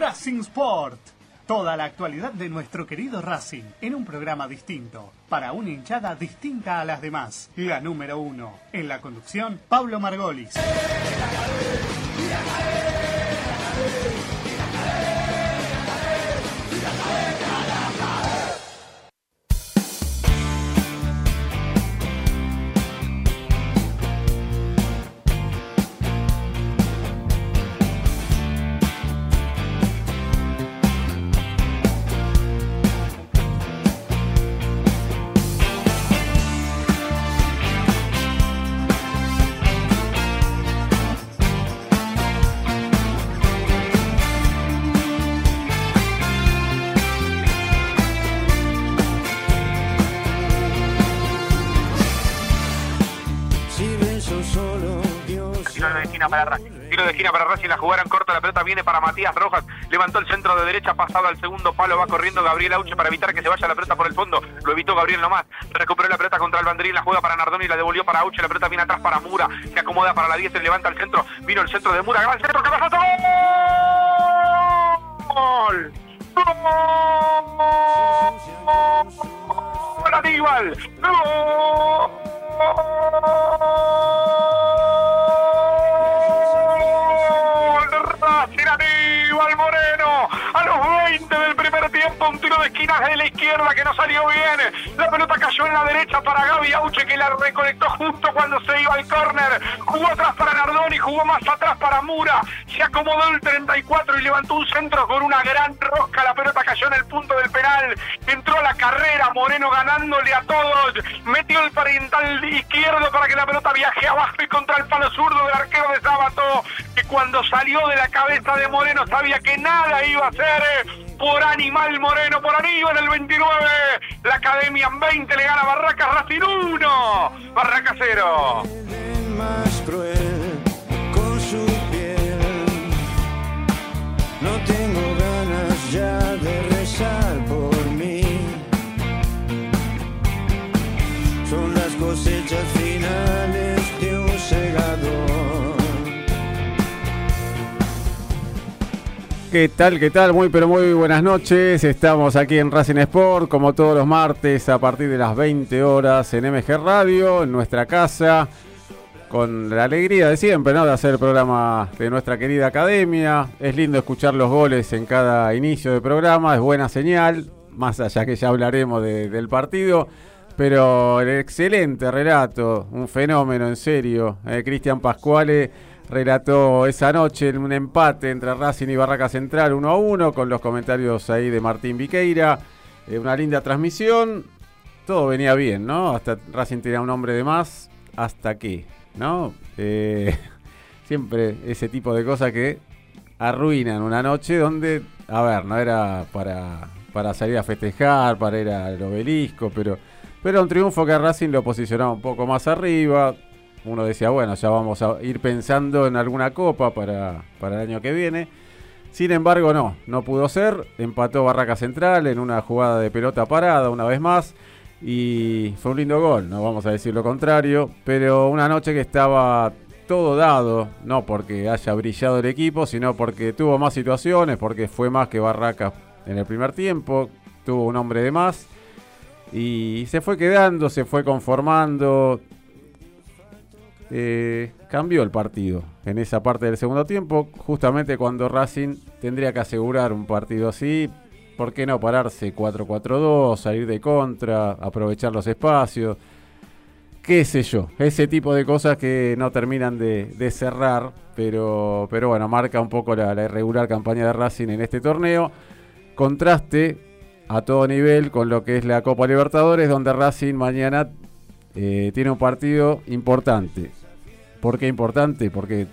Racing Sport. Toda la actualidad de nuestro querido Racing en un programa distinto, para una hinchada distinta a las demás. La número uno. En la conducción, Pablo Margolis. Tiro de esquina para Racing, la jugaron corta, la pelota viene para Matías Rojas, levantó el centro de derecha, pasado al segundo palo, va corriendo Gabriel Auche para evitar que se vaya la pelota por el fondo, lo evitó Gabriel nomás, recuperó la pelota contra el banderín, la juega para Nardoni, la devolvió para Auche, la pelota viene atrás para Mura, se acomoda para la 10, se levanta el centro, vino el centro de Mura, el centro, que ¡Gol! ¡Gol! Aníbal! ¡Gol! no, Aníbal Moreno a los 20 del primer tiempo, un tiro de esquina de la izquierda que no salió bien. La pelota cayó en la derecha para Gaby Auche que la recolectó justo cuando se iba al córner. Jugó atrás para Nardoni, jugó más atrás para Mura. Se acomodó el 34 y levantó un centro con una gran rosca. La pelota cayó en el punto del penal. Entró a la carrera, Moreno ganándole a todos. Metió el parental izquierdo para que la pelota viaje abajo y contra el palo zurdo del arquero de Sábato. Que cuando salió de la cabeza de Moreno sabía que nada iba a ser por Animal Moreno, por Aníbal el 29. La Academia en 20 le gana Barracas Racing 1. Barracas 0. ¿Qué tal? ¿Qué tal? Muy pero muy buenas noches. Estamos aquí en Racing Sport, como todos los martes, a partir de las 20 horas en MG Radio, en nuestra casa, con la alegría de siempre, ¿no? De hacer el programa de nuestra querida academia. Es lindo escuchar los goles en cada inicio de programa, es buena señal, más allá que ya hablaremos de- del partido. Pero el excelente relato, un fenómeno en serio, eh, Cristian Pascuale relató esa noche un empate entre Racing y Barraca Central 1 a 1 con los comentarios ahí de Martín Viqueira. Eh, una linda transmisión. Todo venía bien, ¿no? Hasta Racing tenía un hombre de más. Hasta que, ¿no? Eh, siempre ese tipo de cosas que arruinan una noche donde, a ver, no era para, para salir a festejar, para ir al obelisco, pero, pero un triunfo que Racing lo posicionaba un poco más arriba. Uno decía, bueno, ya vamos a ir pensando en alguna copa para, para el año que viene. Sin embargo, no, no pudo ser. Empató Barraca Central en una jugada de pelota parada una vez más. Y fue un lindo gol, no vamos a decir lo contrario. Pero una noche que estaba todo dado, no porque haya brillado el equipo, sino porque tuvo más situaciones, porque fue más que Barraca en el primer tiempo. Tuvo un hombre de más. Y se fue quedando, se fue conformando. Eh, cambió el partido en esa parte del segundo tiempo, justamente cuando Racing tendría que asegurar un partido así. ¿Por qué no pararse 4-4-2, salir de contra, aprovechar los espacios? Qué sé yo, ese tipo de cosas que no terminan de, cerrar, pero, pero bueno, marca un poco la, la irregular campaña de Racing en este torneo. Contraste a todo nivel con lo que es la Copa Libertadores, donde Racing mañana eh, tiene un partido importante. ¿Por qué importante? Porque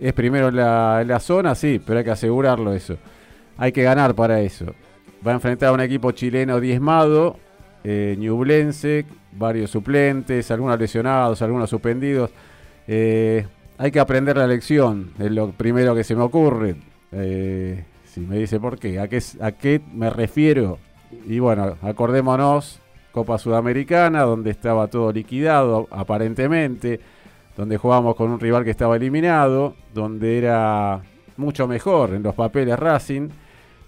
es primero la, la zona, sí, pero hay que asegurarlo eso. Hay que ganar para eso. Va a enfrentar a un equipo chileno diezmado, eh, ñublense, varios suplentes, algunos lesionados, algunos suspendidos. Eh, hay que aprender la lección, es lo primero que se me ocurre. Eh, si me dice por qué, ¿a qué, a qué me refiero? Y bueno, acordémonos, Copa Sudamericana, donde estaba todo liquidado aparentemente, donde jugábamos con un rival que estaba eliminado, donde era mucho mejor en los papeles Racing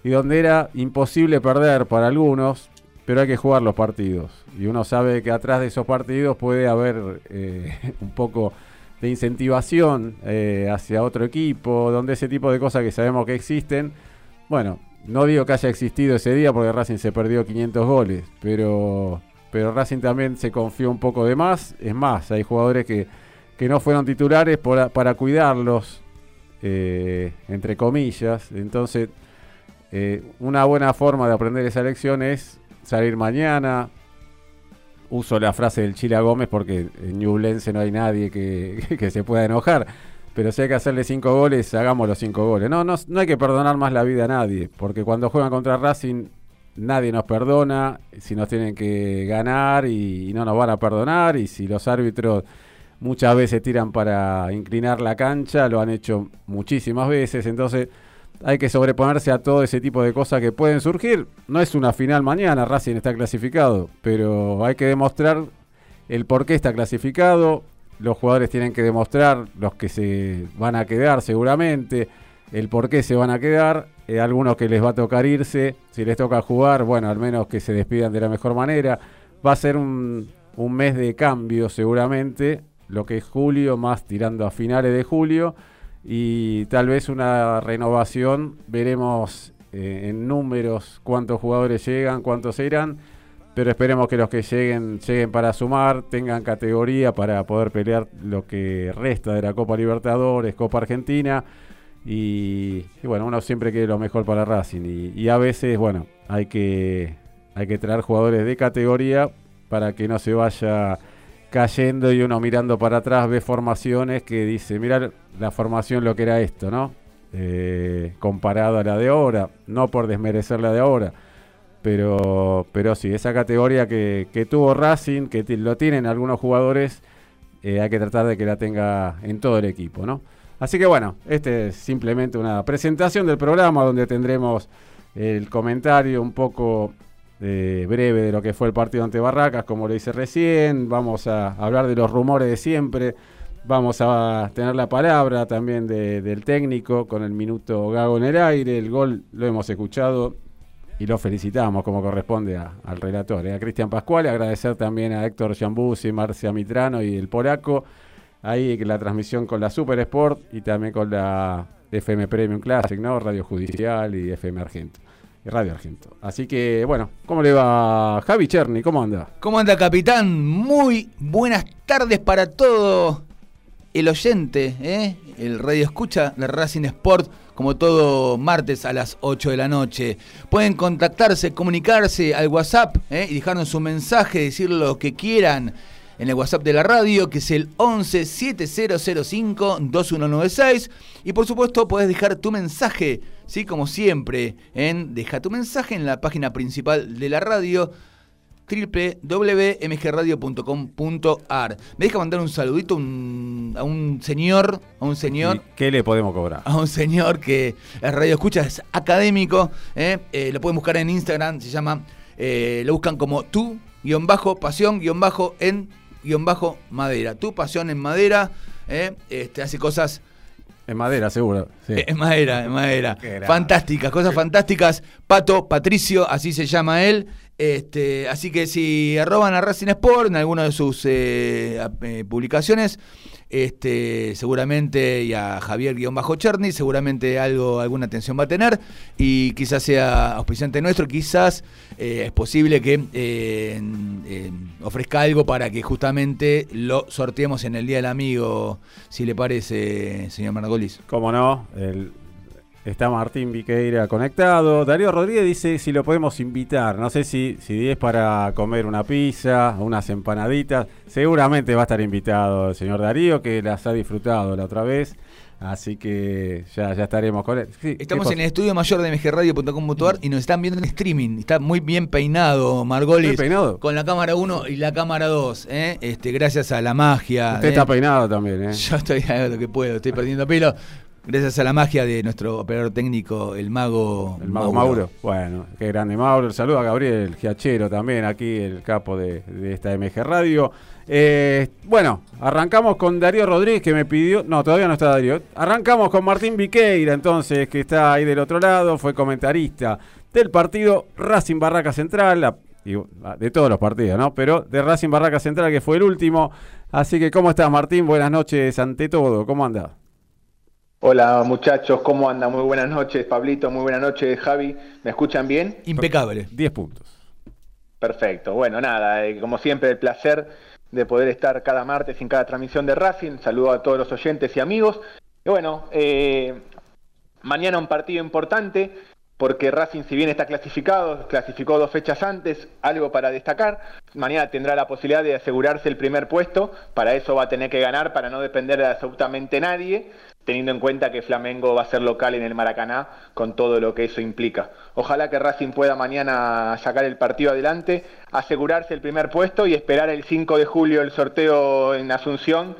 y donde era imposible perder para algunos, pero hay que jugar los partidos. Y uno sabe que atrás de esos partidos puede haber eh, un poco de incentivación eh, hacia otro equipo, donde ese tipo de cosas que sabemos que existen, bueno, no digo que haya existido ese día porque Racing se perdió 500 goles, pero, pero Racing también se confió un poco de más. Es más, hay jugadores que, que no fueron titulares para cuidarlos, eh, entre comillas. Entonces, eh, una buena forma de aprender esa lección es salir mañana. Uso la frase del Chila Gómez porque en Ñublense no hay nadie que, que se pueda enojar pero si hay que hacerle cinco goles, hagamos los cinco goles. No, no, no hay que perdonar más la vida a nadie, porque cuando juegan contra Racing, nadie nos perdona, si nos tienen que ganar y, no nos van a perdonar, y si los árbitros muchas veces tiran para inclinar la cancha, lo han hecho muchísimas veces, entonces hay que sobreponerse a todo ese tipo de cosas que pueden surgir. No es una final mañana, Racing está clasificado, pero hay que demostrar el por qué está clasificado, los jugadores tienen que demostrar, los que se van a quedar seguramente, el por qué se van a quedar, eh, algunos que les va a tocar irse, si les toca jugar, bueno, al menos que se despidan de la mejor manera. Va a ser un, mes de cambio seguramente, lo que es julio, más tirando a finales de julio, y tal vez una renovación, veremos eh, en números cuántos jugadores llegan, cuántos irán pero esperemos que los que lleguen lleguen para sumar, tengan categoría para poder pelear lo que resta de la Copa Libertadores, Copa Argentina. Y, bueno, uno siempre quiere lo mejor para Racing. Y, a veces, bueno, hay que, hay que traer jugadores de categoría para que no se vaya cayendo y uno mirando para atrás ve formaciones que dice, mira la formación lo que era esto, ¿no? Eh, comparado a la de ahora, no por desmerecer la de ahora pero, pero sí, esa categoría que, tuvo Racing, que lo tienen algunos jugadores, eh, hay que tratar de que la tenga en todo el equipo, ¿no? Así que bueno, este es simplemente una presentación del programa donde tendremos el comentario un poco eh, breve de lo que fue el partido ante Barracas, como lo hice recién. Vamos a hablar de los rumores de siempre. Vamos a tener la palabra también del técnico con el minuto Gago en el aire. El gol lo hemos escuchado y lo felicitamos como corresponde al relator, eh, a Cristian Pascual, agradecer también a Héctor y Marcia Mitrano y el polaco, ahí la transmisión con la Super Sport y también con la FM Premium Classic, ¿no? Radio Judicial y FM Argento. Radio Argento. Así que, bueno, ¿cómo le va Javi Cherny? ¿Cómo anda? ¿Cómo anda, capitán? Muy buenas tardes para todo el oyente, ¿eh? el radio escucha de Racing Sport como todo martes a las 8 de la noche. Pueden contactarse, comunicarse al WhatsApp ¿eh? y dejarnos un mensaje, decir lo que quieran en el WhatsApp de la radio, que es el 11 7005 2196. Y por supuesto, puedes dejar tu mensaje, ¿sí? como siempre, en Deja tu mensaje en la página principal de la radio www.mgradio.com.ar. Me deja mandar un saludito a un señor, a un señor. ¿Qué le podemos cobrar? A un señor que es radio escucha, es académico. ¿eh? Eh, lo pueden buscar en Instagram, se llama, eh, lo buscan como tu guion bajo pasión guion bajo en guion bajo madera. Tu pasión en madera. Este, hace cosas en madera, seguro. En madera, en madera. Fantásticas, cosas fantásticas. Pato, Patricio, así se llama él. Este, así que si arroban a Racing Sport en alguna de sus eh, eh, publicaciones, este, seguramente, y a Javier-Cherny, seguramente algo, alguna atención va a tener, y quizás sea auspiciante nuestro, quizás eh, es posible que ofrezca algo para que justamente lo sorteemos en el Día del Amigo, si le parece, señor Margolis. Cómo no, el Está Martín Viqueira conectado. Darío Rodríguez dice si lo podemos invitar. No sé si, si es para comer una pizza, unas empanaditas. Seguramente va a estar invitado el señor Darío, que las ha disfrutado la otra vez. Así que ya, ya estaremos con él. Estamos en el estudio mayor de mgradio.com.ar y nos están viendo en streaming. Está muy bien peinado, Margolis. peinado? Con la cámara 1 y la cámara 2. ¿eh? Este, gracias a la magia. Usted está peinado también. ¿eh? Yo estoy haciendo lo que puedo, estoy perdiendo pelo Gracias a la magia de nuestro operador técnico, el mago, el mago Mauro. Bueno, qué grande Mauro. Saludo a Gabriel Giachero también, aquí el capo de, esta MG Radio. Eh, bueno, arrancamos con Darío Rodríguez que me pidió. No, todavía no está Darío. Arrancamos con Martín Viqueira, entonces, que está ahí del otro lado, fue comentarista del partido Racing Barraca Central, de todos los partidos, ¿no? Pero de Racing Barraca Central, que fue el último. Así que, ¿cómo estás, Martín? Buenas noches ante todo. ¿Cómo andas? Hola muchachos, ¿cómo andan? Muy buenas noches, Pablito, muy buenas noches, Javi. ¿Me escuchan bien? Impecable. 10 puntos. Perfecto. Bueno, nada, eh, como siempre, el placer de poder estar cada martes en cada transmisión de Racing. Saludo a todos los oyentes y amigos. Y bueno, eh, mañana un partido importante porque Racing, si bien está clasificado, clasificó dos fechas antes, algo para destacar. Mañana tendrá la posibilidad de asegurarse el primer puesto. Para eso va a tener que ganar, para no depender de absolutamente nadie teniendo en cuenta que Flamengo va a ser local en el Maracaná con todo lo que eso implica. Ojalá que Racing pueda mañana sacar el partido adelante, asegurarse el primer puesto y esperar el 5 de julio el sorteo en Asunción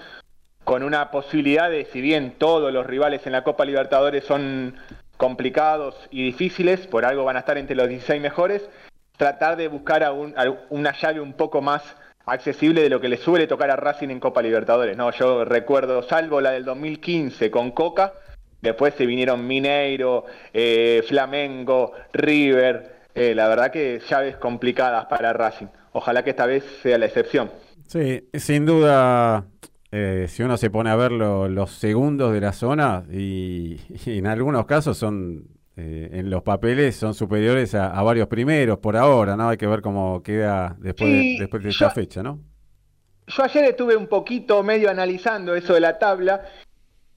con una posibilidad de, si bien todos los rivales en la Copa Libertadores son complicados y difíciles, por algo van a estar entre los 16 mejores, tratar de buscar a una llave un poco más accesible de lo que le suele tocar a Racing en Copa Libertadores. No, yo recuerdo, salvo la del 2015 con Coca, después se vinieron Mineiro, eh, Flamengo, River. Eh, la verdad que llaves complicadas para Racing. Ojalá que esta vez sea la excepción. Sí, sin duda, eh, si uno se pone a ver los segundos de la zona, y, en algunos casos son eh, en los papeles son superiores a, varios primeros por ahora, ¿no? Hay que ver cómo queda después, de, después de esta fecha, ¿no? Yo ayer estuve un poquito medio analizando eso de la tabla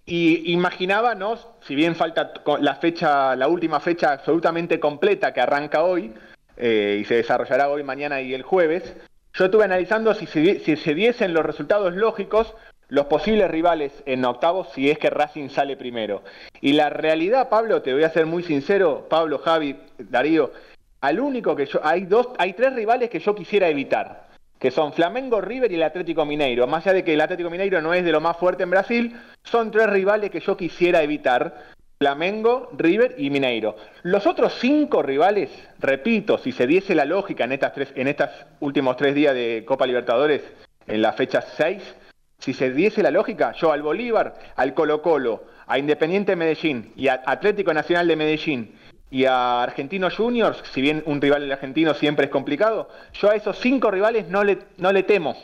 y imaginaba, ¿no? Si bien falta la fecha, la última fecha absolutamente completa que arranca hoy eh, y se desarrollará hoy, mañana y el jueves, yo estuve analizando si si se diesen los resultados lógicos los posibles rivales en octavos si es que Racing sale primero. Y la realidad, Pablo, te voy a ser muy sincero, Pablo, Javi, Darío, al único que yo hay dos, hay tres rivales que yo quisiera evitar, que son Flamengo, River y el Atlético Mineiro. Más allá de que el Atlético Mineiro no es de lo más fuerte en Brasil, son tres rivales que yo quisiera evitar. Flamengo, River y Mineiro. Los otros cinco rivales, repito, si se diese la lógica en estas tres, en estos últimos tres días de Copa Libertadores, en la fecha 6, si se diese la lógica, yo al Bolívar, al Colo Colo, a Independiente Medellín y a Atlético Nacional de Medellín y a Argentinos Juniors, si bien un rival argentino siempre es complicado, yo a esos cinco rivales no le, no le temo.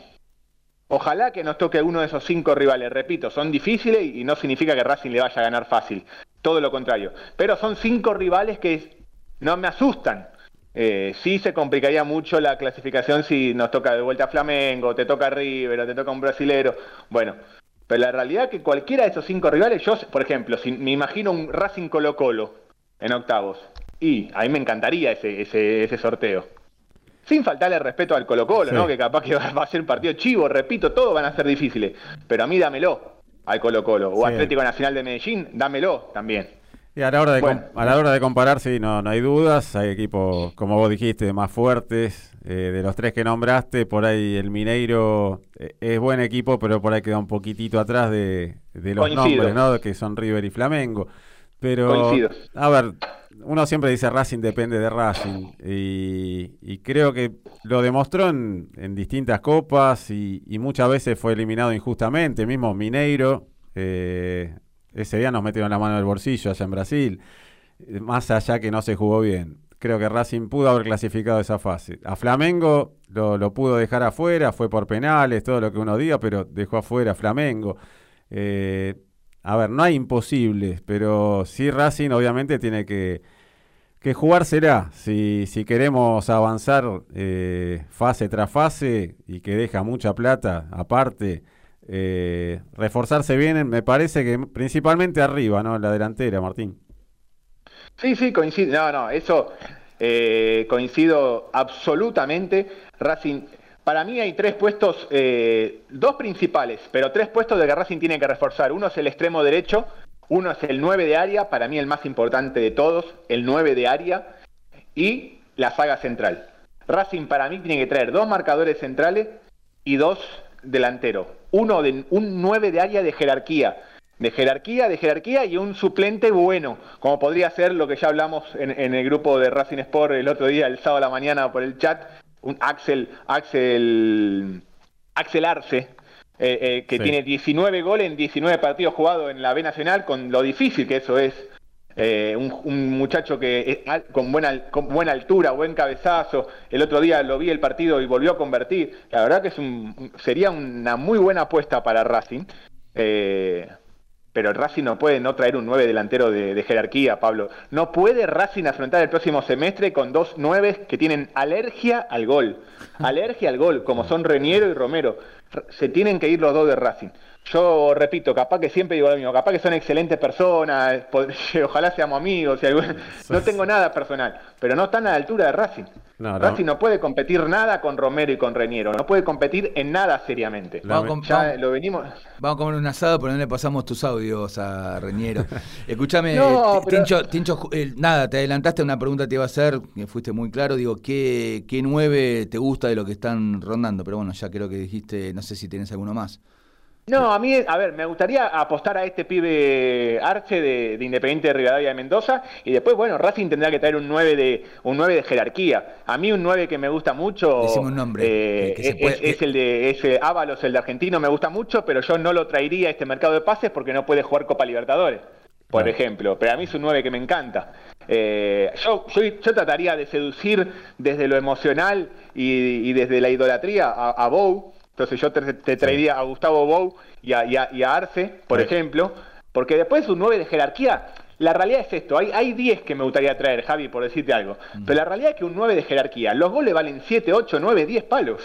Ojalá que nos toque uno de esos cinco rivales. Repito, son difíciles y no significa que Racing le vaya a ganar fácil. Todo lo contrario. Pero son cinco rivales que no me asustan. Eh, sí se complicaría mucho la clasificación si nos toca de vuelta Flamengo, te toca River, o te toca un brasilero. Bueno, pero la realidad es que cualquiera de esos cinco rivales, yo, por ejemplo, si me imagino un Racing Colo Colo en octavos, y a mí me encantaría ese, ese, ese sorteo. Sin faltarle respeto al Colo Colo, ¿no? Que capaz que va a ser un partido chivo, repito, todos van a ser difíciles. Pero a mí dámelo al Colo Colo. O Atlético Nacional de Medellín, dámelo también. Y a la hora de, a la hora de comparar, sí, no, no hay dudas. Hay equipos, como vos dijiste, más fuertes. Eh, de los tres que nombraste, por ahí el Mineiro eh, es buen equipo, pero por ahí queda un poquitito atrás de, los nombres, ¿no? Que son River y Flamengo. Pero, a ver, uno siempre dice Racing depende de Racing. Y, creo que lo demostró en, distintas copas y, muchas veces fue eliminado injustamente. Mismo Mineiro. Eh, ese día nos metieron la mano en el bolsillo allá en Brasil, más allá que no se jugó bien. Creo que Racing pudo haber clasificado esa fase. A Flamengo lo, pudo dejar afuera, fue por penales, todo lo que uno diga, pero dejó afuera a Flamengo. Eh, a ver, no hay imposibles, pero sí Racing obviamente tiene que, que jugársela. Si, si queremos avanzar eh, fase tras fase y que deja mucha plata aparte, eh, reforzarse bien, me parece que principalmente arriba, ¿no? En la delantera, Martín. Sí, sí, coincido. No, no, eso eh, coincido absolutamente. Racing, para mí hay tres puestos, eh, dos principales, pero tres puestos de que Racing tiene que reforzar. Uno es el extremo derecho, uno es el 9 de área, para mí el más importante de todos, el 9 de área, y la saga central. Racing para mí tiene que traer dos marcadores centrales y dos delanteros uno de, un 9 de área de jerarquía, de jerarquía, de jerarquía y un suplente bueno, como podría ser lo que ya hablamos en, en el grupo de Racing Sport el otro día, el sábado a la mañana por el chat, un Axel, Axel, Axel Arce, eh, eh, que Sí. tiene 19 goles en 19 partidos jugados en la B Nacional, con lo difícil que eso es. Eh, un, muchacho que con buena, con buena altura, buen cabezazo. El otro día lo vi el partido y volvió a convertir. La verdad que es un, sería una muy buena apuesta para Racing. Eh, pero Racing no puede no traer un 9 delantero de, jerarquía, Pablo. No puede Racing afrontar el próximo semestre con dos 9 que tienen alergia al gol. Alergia al gol, como son Reniero y Romero. Se tienen que ir los dos de Racing. Yo repito, capaz que siempre digo lo mismo, capaz que son excelentes personas, ojalá seamos amigos, y algo- no tengo nada personal, pero no están a la altura de Racing. No, no. Racing no puede competir nada con Romero y con Reniero, no puede competir en nada seriamente. Vamos, con- Ya vamos- lo venimos... vamos a comer un asado, pero no le pasamos tus audios a Reñero. Escúchame, No, pero- Tincho, eh, nada, te adelantaste a una pregunta que te iba a hacer, que fuiste muy claro. Digo, ¿qué, ¿qué nueve te gusta de lo que están rondando? Pero bueno, ya creo que dijiste, no sé si tienes alguno más. No, a mí, a ver, me gustaría apostar a este pibe Arche de, de Independiente de Rivadavia de Mendoza y después, bueno, Racing tendrá que traer un 9 de un 9 de jerarquía. A mí un 9 que me gusta mucho un nombre, eh, que es, puede- es el de ese Ábalos, el de argentino, me gusta mucho, pero yo no lo traería a este mercado de pases porque no puede jugar Copa Libertadores, por Claro. ejemplo. Pero a mí es un 9 que me encanta. Eh, yo, yo, yo trataría de seducir desde lo emocional y, y desde la idolatría a, a Bou. Entonces yo te, te traería a Gustavo Bou y a, y a- y a Arce, por Sí. ejemplo, porque después un 9 de jerarquía. La realidad es esto, hay, hay 10 que me gustaría traer, Javi, por decirte algo. Pero la realidad es que un 9 de jerarquía, los goles valen 7, 8, 9, 10 palos.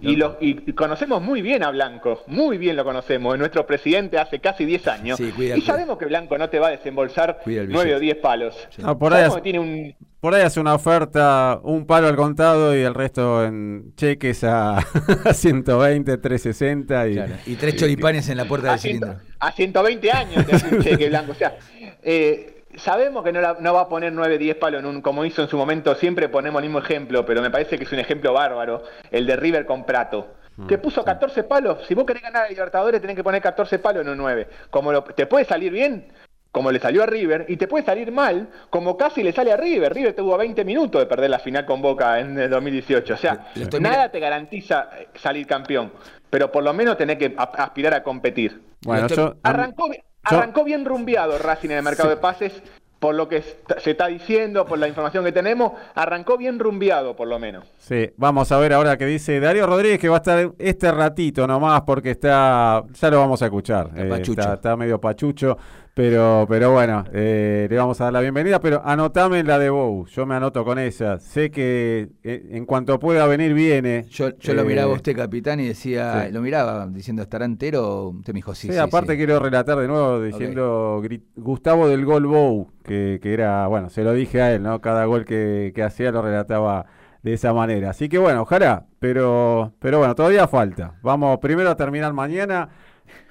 Y, lo, y conocemos muy bien a Blanco, muy bien lo conocemos, es nuestro presidente hace casi 10 años. Sí, cuida, y cuida. sabemos que Blanco no te va a desembolsar Cuida el 9 o billete. 10 palos. Por ahí Sabemos que tiene un, Por ahí hace una oferta, un palo al contado y el resto en cheques a, a 120, 360 y Claro. Y tres choripanes en la puerta del ciento- cilindro. a 120 años te hace un cheque blanco. O sea, eh, sabemos que no, la- no va a poner 9, 10 palos en un, como hizo en su momento, siempre ponemos el mismo ejemplo, pero me parece que es un ejemplo bárbaro, el de River con Prato. Mm, Que puso 14 palos. Si vos querés ganar a Libertadores, tenés que poner 14 palos en un 9. Como lo- te puede salir bien, como le salió a River, y te puede salir mal, como casi le sale a River. River tuvo 20 minutos de perder la final con Boca en el 2018. O sea, nada mira- te garantiza eh, salir campeón, pero por lo menos tenés que aspirar a competir. Bueno, yo, Arrancó, yo- arrancó bien rumbeado Racing en el mercado de pases, por lo que se está diciendo, por la información que tenemos, arrancó bien rumbeado por lo menos. Sí, vamos a ver ahora qué dice Darío Rodríguez, que va a estar este ratito nomás porque está, ya lo vamos a escuchar. Está Eh, pachucho. está, está medio pachucho, pero, pero bueno, eh, le vamos a dar la bienvenida, pero anotame la de Bou, yo me anoto con esa. Sé que eh, en cuanto pueda venir viene. Yo, yo lo Eh, miraba a usted, capitán, y decía, sí. lo miraba diciendo, ¿estará entero? Usted me dijo, sí, Sí, sí, aparte quiero relatar de nuevo diciendo Gustavo del gol Bow, que, que era, bueno, se lo dije a él, ¿no? Cada gol que, que hacía lo relataba de esa manera. Así que bueno, ojalá, pero, pero bueno, todavía falta. Vamos primero a terminar mañana,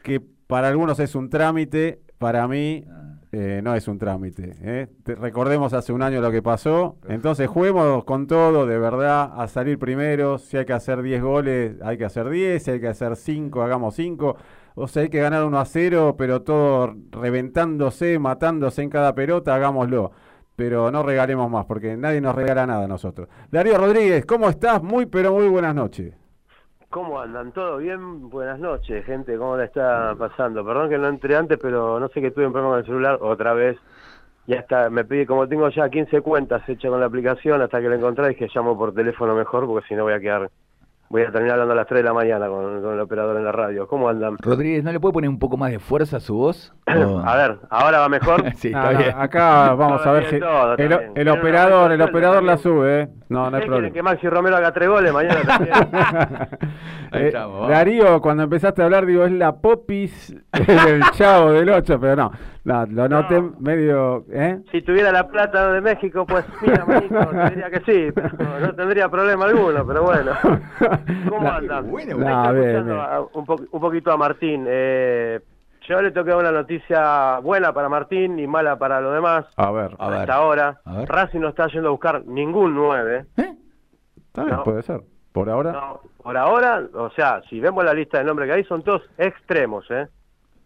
que para algunos es un trámite, para mí eh, no es un trámite. ¿eh? Te- recordemos hace un año lo que pasó, entonces juguemos con todo, de verdad, a salir primero. Si hay que hacer 10 goles, hay que hacer 10, si hay que hacer 5, hagamos 5. O sea, hay que ganar 1 a 0, pero todo reventándose, matándose en cada pelota, hagámoslo. Pero no regalemos más, porque nadie nos regala nada a nosotros. Darío Rodríguez, ¿cómo estás? Muy, pero muy buenas noches. ¿Cómo andan? ¿Todo bien? Buenas noches, gente. ¿Cómo la está pasando? Perdón que no entré antes, pero no sé que tuve un problema con el celular otra vez. Ya está, me pide, como tengo ya 15 cuentas hechas con la aplicación, hasta que la encontré, dije llamo por teléfono mejor, porque si no voy a quedar, voy a terminar hablando a las 3 de la mañana con, con el operador en la radio. ¿Cómo andan? Rodríguez, ¿no le puede poner un poco más de fuerza a su voz? O- A ver, ¿ahora va mejor? sí, está no, bien. acá vamos a ver si todo el, operador, el operador la sube, ¿eh? No, no hay ¿Ustedes quieren problema. que Maxi Romero haga tres goles mañana también? Ahí Eh, estamos. Darío, cuando empezaste a hablar, digo, es la popis del chavo del 8, pero no, no lo noté No. medio, ¿eh? Si tuviera la plata de México, pues mira, manito, te diría que sí, pero no tendría problema alguno, pero bueno. ¿Cómo andan? bueno, No, bien, bien. a- un, po- un poquito a Martín. Eh, yo le toqué una noticia buena para Martín y mala para los demás. A ver, A ver. Hasta ahora, A ver. Racing no está yendo a buscar ningún 9. está bien, no. puede ser. Por ahora, No, por ahora, o sea, si vemos la lista de nombres que hay, son todos extremos, ¿eh?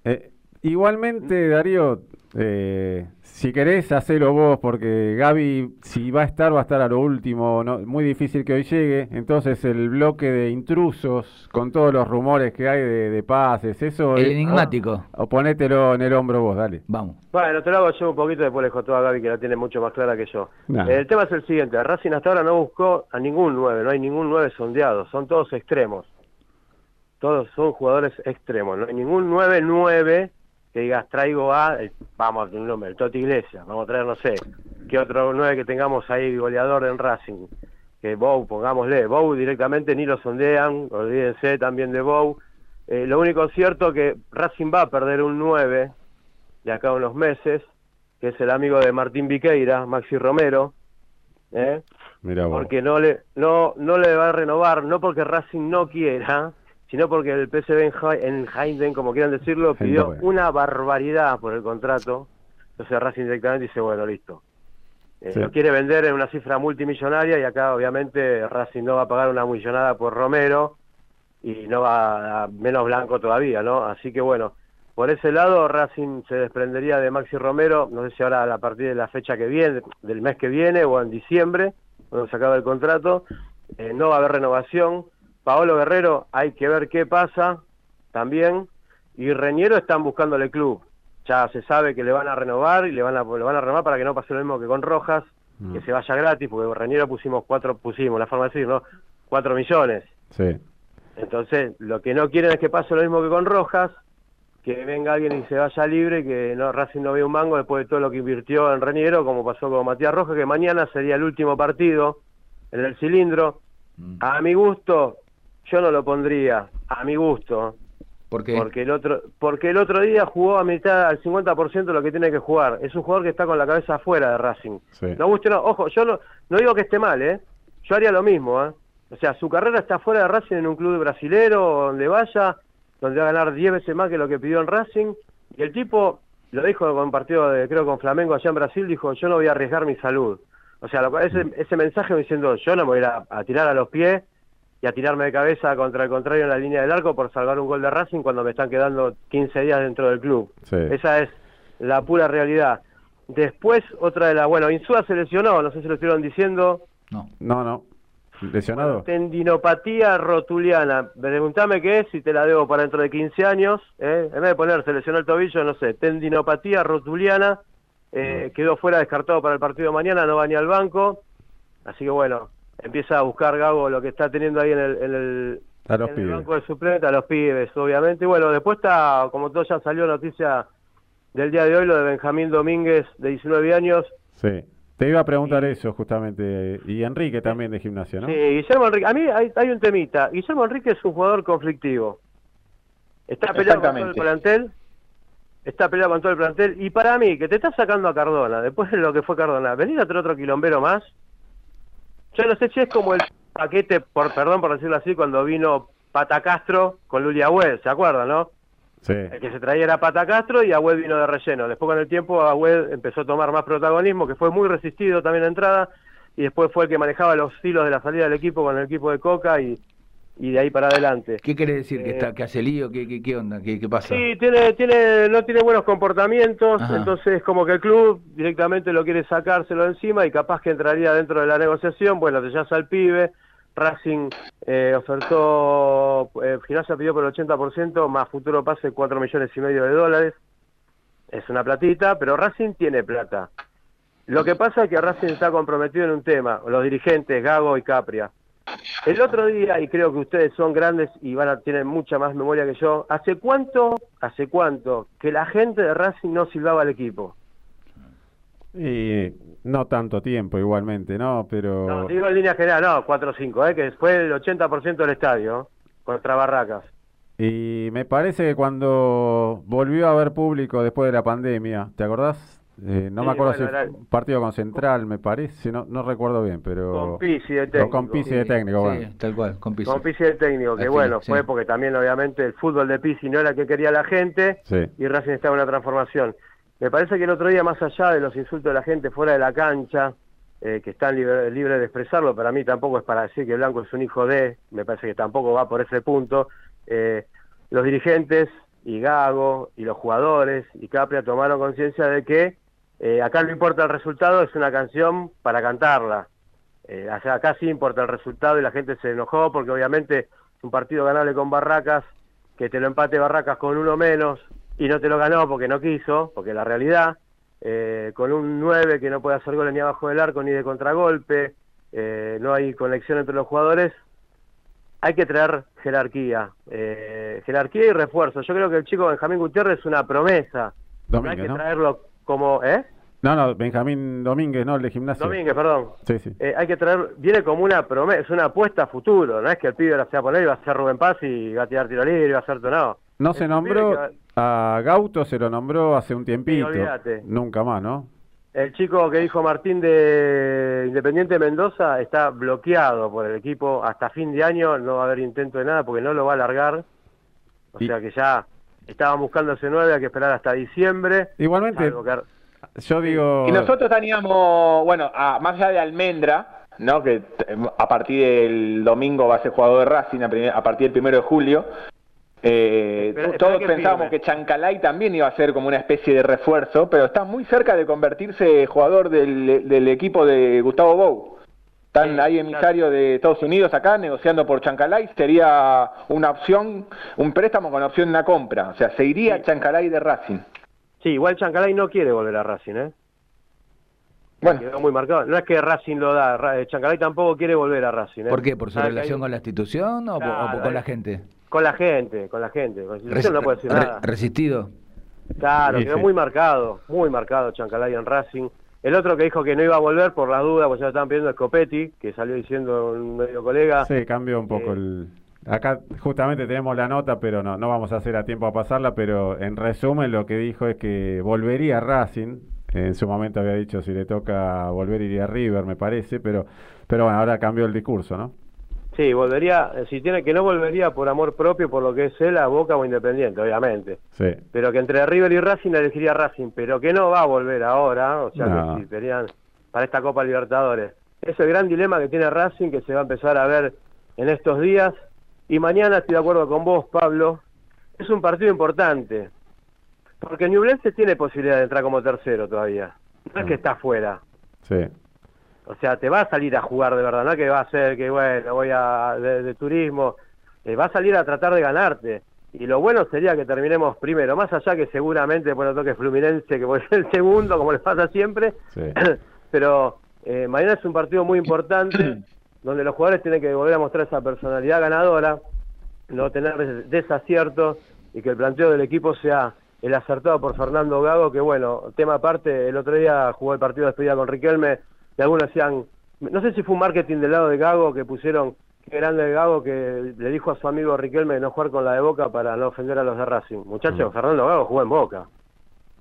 eh, Igualmente, Darío, eh, si querés, hacelo vos, porque Gaby, si va a estar, va a estar a lo último. No, muy difícil que hoy llegue. Entonces, el bloque de intrusos, con todos los rumores que hay de, de pases, eso. El eh, enigmático. O, o ponételo en el hombro vos, dale. Vamos. Bueno, te lo hago yo un poquito, después le todo a Gaby, que la tiene mucho más clara que yo. Nah. El tema es el siguiente, Racing hasta ahora no buscó a ningún 9, no hay ningún 9 sondeado, son todos extremos. Todos son jugadores extremos, no hay ningún 9-9 que digas traigo a, el- vamos a un nombre, el Toti Iglesias, vamos a traer, no sé, qué otro 9 que tengamos ahí goleador en Racing. Que Bow, pongámosle, Bow directamente ni lo sondean, olvídense también de Bow. Eh, lo único cierto que Racing va a perder un 9 de acá a unos meses, que es el amigo de Martín Viqueira, Maxi Romero, ¿eh? Porque no le no no le va a renovar, no porque Racing no quiera, sino porque el PSV en, Hei- en Heinden, como quieran decirlo, pidió una barbaridad por el contrato. Entonces Racing directamente dice, bueno, listo. Eh, Sí. Lo quiere vender en una cifra multimillonaria y acá obviamente Racing no va a pagar una millonada por Romero y no va a menos blanco todavía, ¿no? Así que bueno, por ese lado Racing se desprendería de Maxi Romero, no sé si ahora a partir de la fecha que viene, del mes que viene o en diciembre, cuando se acabe el contrato, eh, no va a haber renovación. Paolo Guerrero, hay que ver qué pasa también. Y Reñero están buscándole club. Ya se sabe que le van a renovar y le van a, le van a renovar para que no pase lo mismo que con Rojas, Mm. que se vaya gratis, porque Reñero pusimos cuatro, pusimos, la forma de decir, ¿no? Cuatro millones. Sí. Entonces, lo que no quieren es que pase lo mismo que con Rojas, que venga alguien y se vaya libre, que no Racing no vea un mango después de todo lo que invirtió en Reñero, como pasó con Matías Rojas, que mañana sería el último partido en el cilindro. Mm. A mi gusto, yo no lo pondría, a mi gusto, ¿Por qué? porque el otro porque el otro día jugó a mitad al 50% de lo que tiene que jugar. Es un jugador que está con la cabeza afuera de Racing. Sí. No guste, no. Ojo, yo no, no digo que esté mal, ¿eh? Yo haría lo mismo, ¿eh? O sea, su carrera está fuera de Racing en un club brasilero, donde vaya, donde va a ganar 10 veces más que lo que pidió en Racing. Y el tipo, lo dijo con un partido, de, creo, con Flamengo allá en Brasil, dijo, yo no voy a arriesgar mi salud. O sea, lo ese, ese mensaje diciendo, yo no me voy a tirar a los pies y a tirarme de cabeza contra el contrario en la línea del arco por salvar un gol de Racing cuando me están quedando 15 días dentro del club. Sí. Esa es la pura realidad. Después, otra de las... Bueno, Insúa se lesionó, no sé si lo estuvieron diciendo. No. No, no. ¿Lesionado? Tendinopatía rotuliana. Preguntame qué es, si te la debo para dentro de 15 años. ¿eh? En vez de poner se lesionó el tobillo, no sé. Tendinopatía rotuliana. eh, quedó fuera, descartado para el partido de mañana, no va ni al banco. Así que bueno, empieza a buscar Gago lo que está teniendo ahí en el, en el, A los en el pibes. banco de suplente, a los pibes, obviamente. Y bueno, después está, como todo ya salió noticia del día de hoy, lo de Benjamín Domínguez, de 19 años. Sí. Te iba a preguntar eso justamente. Y Enrique también de gimnasia, ¿no? Sí, Guillermo Enrique. A mí hay, hay un temita. Guillermo Enrique es un jugador conflictivo. Está peleado con todo el plantel. Está peleado con todo el plantel. Y para mí, que te está sacando a Cardona, después de lo que fue Cardona, venir a traer otro quilombero más. Yo no sé si es como el paquete, por perdón por decirlo así, cuando vino Pata Castro con Luli Agüed, ¿se acuerdan, no? Sí. El que se traía era Pata Castro y Agüed vino de relleno. Después con el tiempo Agüed empezó a tomar más protagonismo, que fue muy resistido también a entrada, y después fue el que manejaba los hilos de la salida del equipo con el equipo de Coca y, y de ahí para adelante. ¿Qué quiere decir? ¿Que, Eh, está, que hace lío? ¿Qué, qué, qué onda? ¿Qué, qué pasa? Sí, tiene, tiene, no tiene buenos comportamientos, Ajá. entonces como que el club directamente lo quiere sacárselo encima y capaz que entraría dentro de la negociación, bueno, te llamas al pibe, Racing eh, ofertó, eh, Gimnasia pidió por el 80%, más futuro pase 4 millones y medio de dólares, es una platita, pero Racing tiene plata. Lo que pasa es que Racing está comprometido en un tema, los dirigentes Gago y Capria. El otro día, y creo que ustedes son grandes y van a tener mucha más memoria que yo, ¿hace cuánto, hace cuánto que la gente de Racing no silbaba al equipo? Y no tanto tiempo igualmente, ¿no? Pero... No, digo en línea general, no, 4 o 5, ¿eh? que fue el 80% del estadio contra Barracas. Y me parece que cuando volvió a haber público después de la pandemia, ¿te acordás? Eh, no Sí, me acuerdo bueno, si fue era- un partido con Central, me parece, no, no recuerdo bien, pero... Con Pizzi de técnico. con Sí, de técnico, sí, bueno. tal cual, con Pizzi. Con Pizzi de técnico, que bueno, fue porque también obviamente el fútbol de Pizzi no era el que quería la gente Sí. y Racing estaba en una transformación. Me parece que el otro día, más allá de los insultos de la gente fuera de la cancha, eh, que están libre- libres de expresarlo, para mí tampoco es para decir que Blanco es un hijo de, me parece que tampoco va por ese punto. Eh, los dirigentes y Gago y los jugadores y Capria tomaron conciencia de que eh, acá no importa el resultado, es una canción para cantarla. Eh, acá sí importa el resultado y la gente se enojó porque obviamente es un partido ganable con Barracas, que te lo empate Barracas con uno menos y no te lo ganó porque no quiso, porque la realidad, eh, con un 9 que no puede hacer goles ni abajo del arco ni de contragolpe, eh, no hay conexión entre los jugadores, hay que traer jerarquía, eh, jerarquía y refuerzo. Yo creo que el chico Benjamín Gutiérrez es una promesa. no hay que ¿no? traerlo como, ¿eh? No, no, Benjamín Domínguez, no, el de gimnasio. Domínguez, perdón. Sí, sí. Eh, hay que traer, viene como una promesa, es una apuesta a futuro, no es que el pibe la se va a poner y va a ser Rubén Paz y va a tirar tiro libre y va a hacer no. No Es se nombró, a Gauto se lo nombró hace un tiempito. olvídate. Nunca más, ¿no? El chico que dijo Martín de Independiente Mendoza está bloqueado por el equipo hasta fin de año, no va a haber intento de nada porque no lo va a alargar. O Y- sea que ya estaban buscando ese 9, hay que esperar hasta diciembre. Igualmente, que- yo digo... Y nosotros teníamos, bueno, a- más allá de Almendra, ¿no? que a partir del domingo va a ser jugador de Racing, a, primer- a partir del primero de julio, eh, Espera- espera todos que pensábamos firme. que Chancalay también iba a ser como una especie de refuerzo, pero está muy cerca de convertirse jugador del, del equipo de Gustavo Bou. Están Sí, ahí emisarios de Estados Unidos acá negociando por Chancalay, sería una opción, un préstamo con opción de una compra, o sea, se iría Chancalay de Racing. Sí, igual Chancalay no quiere volver a Racing, ¿eh? Bueno, Quedó muy marcado. No es que Racing lo da, eh, Chancalay tampoco quiere volver a Racing. ¿eh? ¿Por qué? ¿Por su que relación hay- con la institución o, por- o Claro, con la gente? Con la gente, con la gente. Con la institución no puede decir re- nada. ¿Resistido? Claro, Sí, quedó sí. muy marcado, muy marcado Chancalay en Racing. El otro que dijo que no iba a volver por las dudas, pues ya lo estaban pidiendo es Copetti, que salió diciendo un medio colega. Sí, cambió un poco Eh, el... Acá justamente tenemos la nota, pero no, no vamos a hacer a tiempo a pasarla, pero en resumen lo que dijo es que volvería a Racing. En su momento había dicho si le toca volver iría a River, me parece, pero, pero bueno, ahora cambió el discurso, ¿no? Sí, volvería, eh, si tiene que no volvería por amor propio, por lo que es él, a Boca o Independiente, obviamente. Sí. Pero que entre River y Racing elegiría Racing, pero que no va a volver ahora, o sea No. que si tenían para esta Copa Libertadores. Es el gran dilema que tiene Racing, que se va a empezar a ver en estos días. Y mañana estoy de acuerdo con vos, Pablo, es un partido importante, porque Ñublense tiene posibilidad de entrar como tercero todavía. No es que está afuera. Sí. O sea, te va a salir a jugar de verdad, no que va a ser que, bueno, voy a de, de turismo, eh, va a salir a tratar de ganarte. Y lo bueno sería que terminemos primero, más allá que seguramente nos toque Fluminense, que puede ser el segundo, como les pasa siempre. Sí. Pero eh, mañana es un partido muy importante, donde los jugadores tienen que volver a mostrar esa personalidad ganadora, no tener des- desaciertos y que el planteo del equipo sea el acertado por Fernando Gago, que bueno, tema aparte, el otro día jugó el partido de despedida con Riquelme, y algunos decían, no sé si fue un marketing del lado de Gago que pusieron, qué grande Gago que le dijo a su amigo Riquelme de no jugar con la de Boca para no ofender a los de Racing. Muchachos, Fernando Gago jugó en Boca.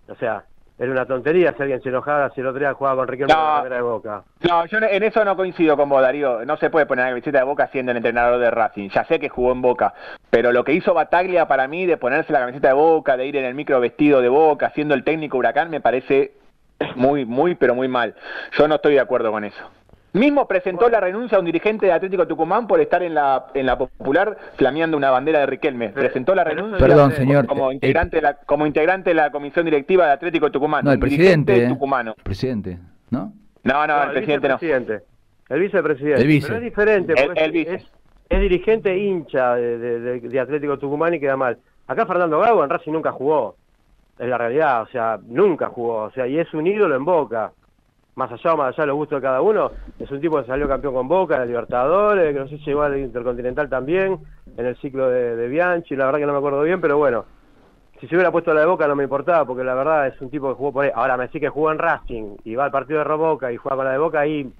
O sea, era una tontería si alguien se enojara si el otro día jugaba con Riquelme No. con la de Boca. No, yo en eso no coincido con vos, Darío. No se puede poner la camiseta de Boca siendo el entrenador de Racing. Ya sé que jugó en Boca, pero lo que hizo Bataglia para mí de ponerse la camiseta de Boca, de ir en el micro vestido de Boca, siendo el técnico Huracán, me parece muy, muy, pero muy mal. Yo no estoy de acuerdo con eso. Mismo presentó la renuncia a un dirigente de Atlético Tucumán por estar en la en la popular flameando una bandera de Riquelme. Presentó la renuncia Perdón, ya- señor. como eh, integrante de la como integrante de la comisión directiva de Atlético Tucumán. No, el presidente. ¿eh? tucumano. Presidente, ¿no? No, no, No, el presidente no. El vicepresidente. El vice. Pero es diferente, El- porque el es, vice. es- es dirigente hincha de, de- de- de Atlético Tucumán y queda mal. Acá Fernando Gago en Racing nunca jugó. Es la realidad, o sea, nunca jugó. O sea, y es un ídolo en Boca. Más allá o más allá de los gustos de cada uno, es un tipo que salió campeón con Boca, en el Libertadores, que no sé si llegó al Intercontinental también, en el ciclo de, de Bianchi, la verdad que no me acuerdo bien, pero bueno, si se hubiera puesto la de Boca no me importaba, porque la verdad es un tipo que jugó por ahí. Ahora me decís que jugó en Racing y va al partido de Boca y juega con la de Boca ahí,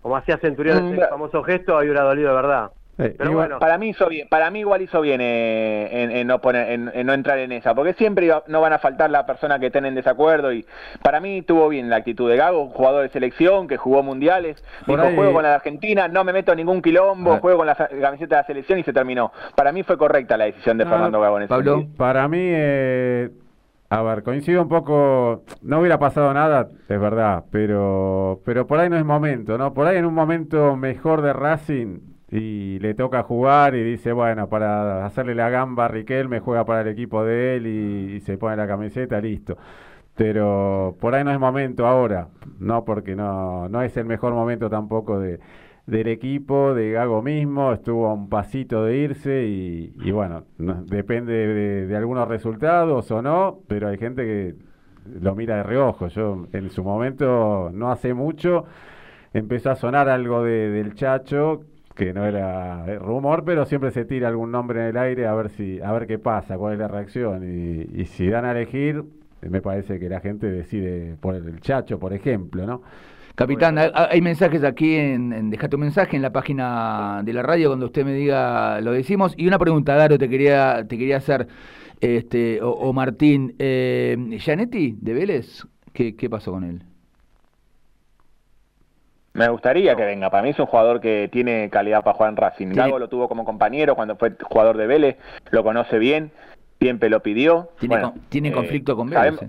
como hacía Centurión Mm, ese famoso gesto, ahí hubiera dolido de verdad. Eh, Pero igual- bueno, Para mí hizo bien, para mí igual hizo bien eh, en, en no poner, en, en no entrar en esa, porque siempre iba- no van a faltar las personas que estén en desacuerdo y para mí tuvo bien la actitud de Gago, un jugador de selección que jugó mundiales, dijo ahí- juego con la Argentina, no me meto en ningún quilombo, Ah. juego con la camiseta de la selección y se terminó. Para mí fue correcta la decisión de Ah, Fernando Gago en ese Pablo. sentido. Para mí, eh, a ver, coincido un poco, no hubiera pasado nada, es verdad, pero, pero por ahí no es momento, ¿no? Por ahí en un momento mejor de Racing y le toca jugar y dice, bueno, para hacerle la gamba a Riquelme juega para el equipo de él y, se pone la camiseta, listo. Pero por ahí no es momento ahora, no porque no, no es el mejor momento tampoco de, del equipo, de Gago mismo, estuvo a un pasito de irse y, y bueno, no- depende de, de algunos resultados o no, pero hay gente que lo mira de reojo. Yo en su momento, no hace mucho, empezó a sonar algo de, del Chacho, que no era rumor, pero siempre se tira algún nombre en el aire a ver si, a ver qué pasa, cuál es la reacción. Y, y si dan a elegir, me parece que la gente decide por el Chacho, por ejemplo, ¿no? Capitán, hay, hay mensajes aquí en, en Deja tu mensaje en la página de la radio cuando usted me diga lo decimos. Y una pregunta, Daro, te quería, te quería hacer, este, o, o Martín, eh, Gianetti de Vélez, ¿qué, qué pasó con él? Me gustaría que venga. Para mí es un jugador que tiene calidad para jugar en Racing. Tiene- Gago lo tuvo como compañero cuando fue jugador de Vélez, lo conoce bien, siempre lo pidió. Tiene, Bueno, con- tiene eh, conflicto con Vélez. sabemos- eh.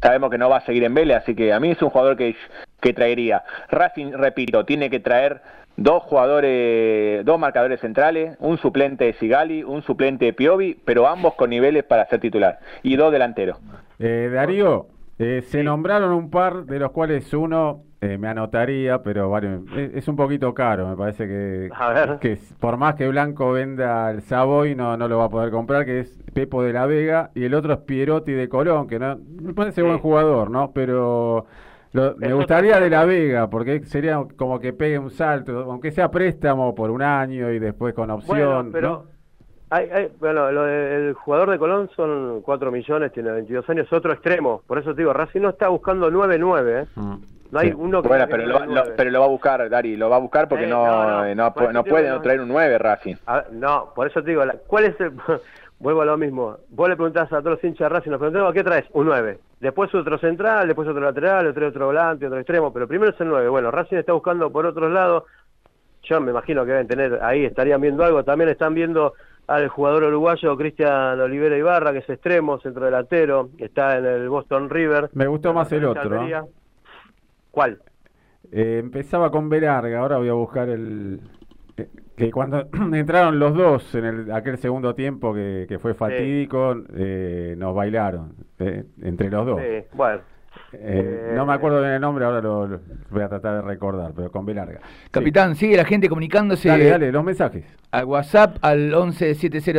sabemos que no va a seguir en Vélez, así que a mí es un jugador que, que traería. Racing, repito, tiene que traer dos jugadores, dos marcadores centrales, un suplente de Sigali, un suplente de Piovi, pero ambos con niveles para ser titular, y dos delanteros. Eh, Darío, eh, se nombraron un par, de los cuales uno eh, me anotaría, pero bueno, es, es un poquito caro, me parece que, A ver. que por más que Blanco venda el Savoy, no, no lo va a poder comprar, que es Pepo de la Vega, y el otro es Pierotti de Colón, que no me parece buen jugador, ¿no? Pero lo- me gustaría de la Vega, porque sería como que pegue un salto, aunque sea préstamo por un año y después con opción, Bueno, pero ¿no? Hay, hay- bueno, lo de- el jugador de Colón son 4 millones, tiene 22 años, otro extremo. Por eso te digo, Racing no está buscando 9-9, ¿eh? Mm. No hay Sí. uno que Bueno, que pero lo, lo- 9. pero lo va a buscar, Dari, lo va a buscar porque Eh, no, no, no, eh, no, puede digo, no traer un 9 Racing. A no, por eso te digo, la- ¿cuál es el...? Vuelvo a lo mismo. Vos le preguntás a todos los hinchas de Racing, nos preguntamos, ¿qué traes? Un 9. Después otro central, después otro lateral, otro, otro volante, otro extremo, pero primero es el 9. Bueno, Racing está buscando por otros lados. Yo me imagino que deben tener ahí, estarían viendo algo. También están viendo al jugador uruguayo Cristian Olivera Ibarra, que es extremo, centro delantero, que está en el Boston River. Me gustó más el otro, ¿no? Almería. ¿Cuál? Eh, empezaba con B larga, ahora voy a buscar el... eh, Que cuando entraron los dos en el, aquel segundo tiempo que, que fue fatídico, eh, nos bailaron, eh, entre los dos. Sí, bueno. Eh, no me acuerdo bien el nombre, ahora lo, lo voy a tratar de recordar, pero con B larga. Sí. Capitán, sigue la gente comunicándose Dale, dale, los mensajes. al WhatsApp al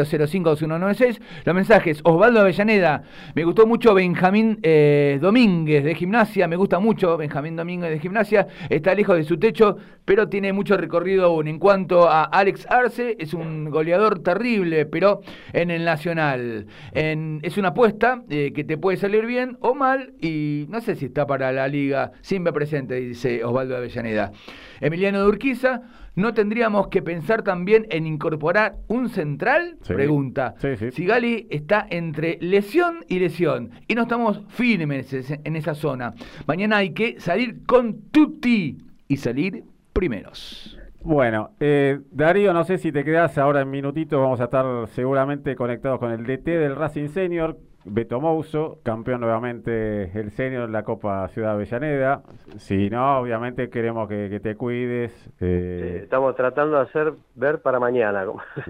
1170052196. Los mensajes, Osvaldo Avellaneda, me gustó mucho Benjamín eh, Domínguez de gimnasia, me gusta mucho Benjamín Domínguez de gimnasia, está lejos de su techo, pero tiene mucho recorrido aún. En cuanto a Alex Arce, es un goleador terrible, pero en el Nacional. En- es una apuesta eh, que te puede salir bien o mal, y no sé si está para la liga, siempre presente, dice Osvaldo Avellaneda. Emiliano de Urquiza, ¿no tendríamos que pensar también en incorporar un central? Sí. Pregunta. Sí, sí. Sigali está entre lesión y lesión y no estamos firmes es- en esa zona. Mañana hay que salir con tutti y salir primeros. Bueno, eh, Darío, no sé si te quedas ahora en minutitos, vamos a estar seguramente conectados con el DT del Racing Senior, Beto Mouso, campeón nuevamente el Senior en la Copa Ciudad Avellaneda. Si no, obviamente queremos que, que te cuides. Eh, eh, estamos tratando de hacer ver para mañana.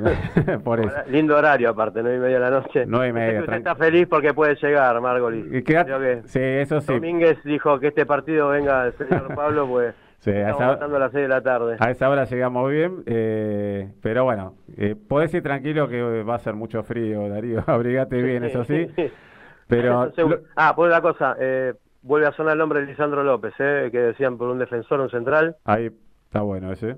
por eso. Lindo horario aparte, nueve y media de la noche. Nueve y media, usted está feliz porque puede llegar, Margoli. Y queda- que sí, eso sí. Domínguez dijo que este partido venga el señor Pablo, pues Sí, a estamos esa- a las seis de la tarde. A esa hora llegamos bien, eh, pero bueno, eh, podés ir tranquilo que va a ser mucho frío, Darío. Abrigate bien, eso sí. Pero lo- Ah, por una cosa, eh, vuelve a sonar el nombre de Lisandro López, eh, que decían por un defensor, un central. ahí está bueno ese.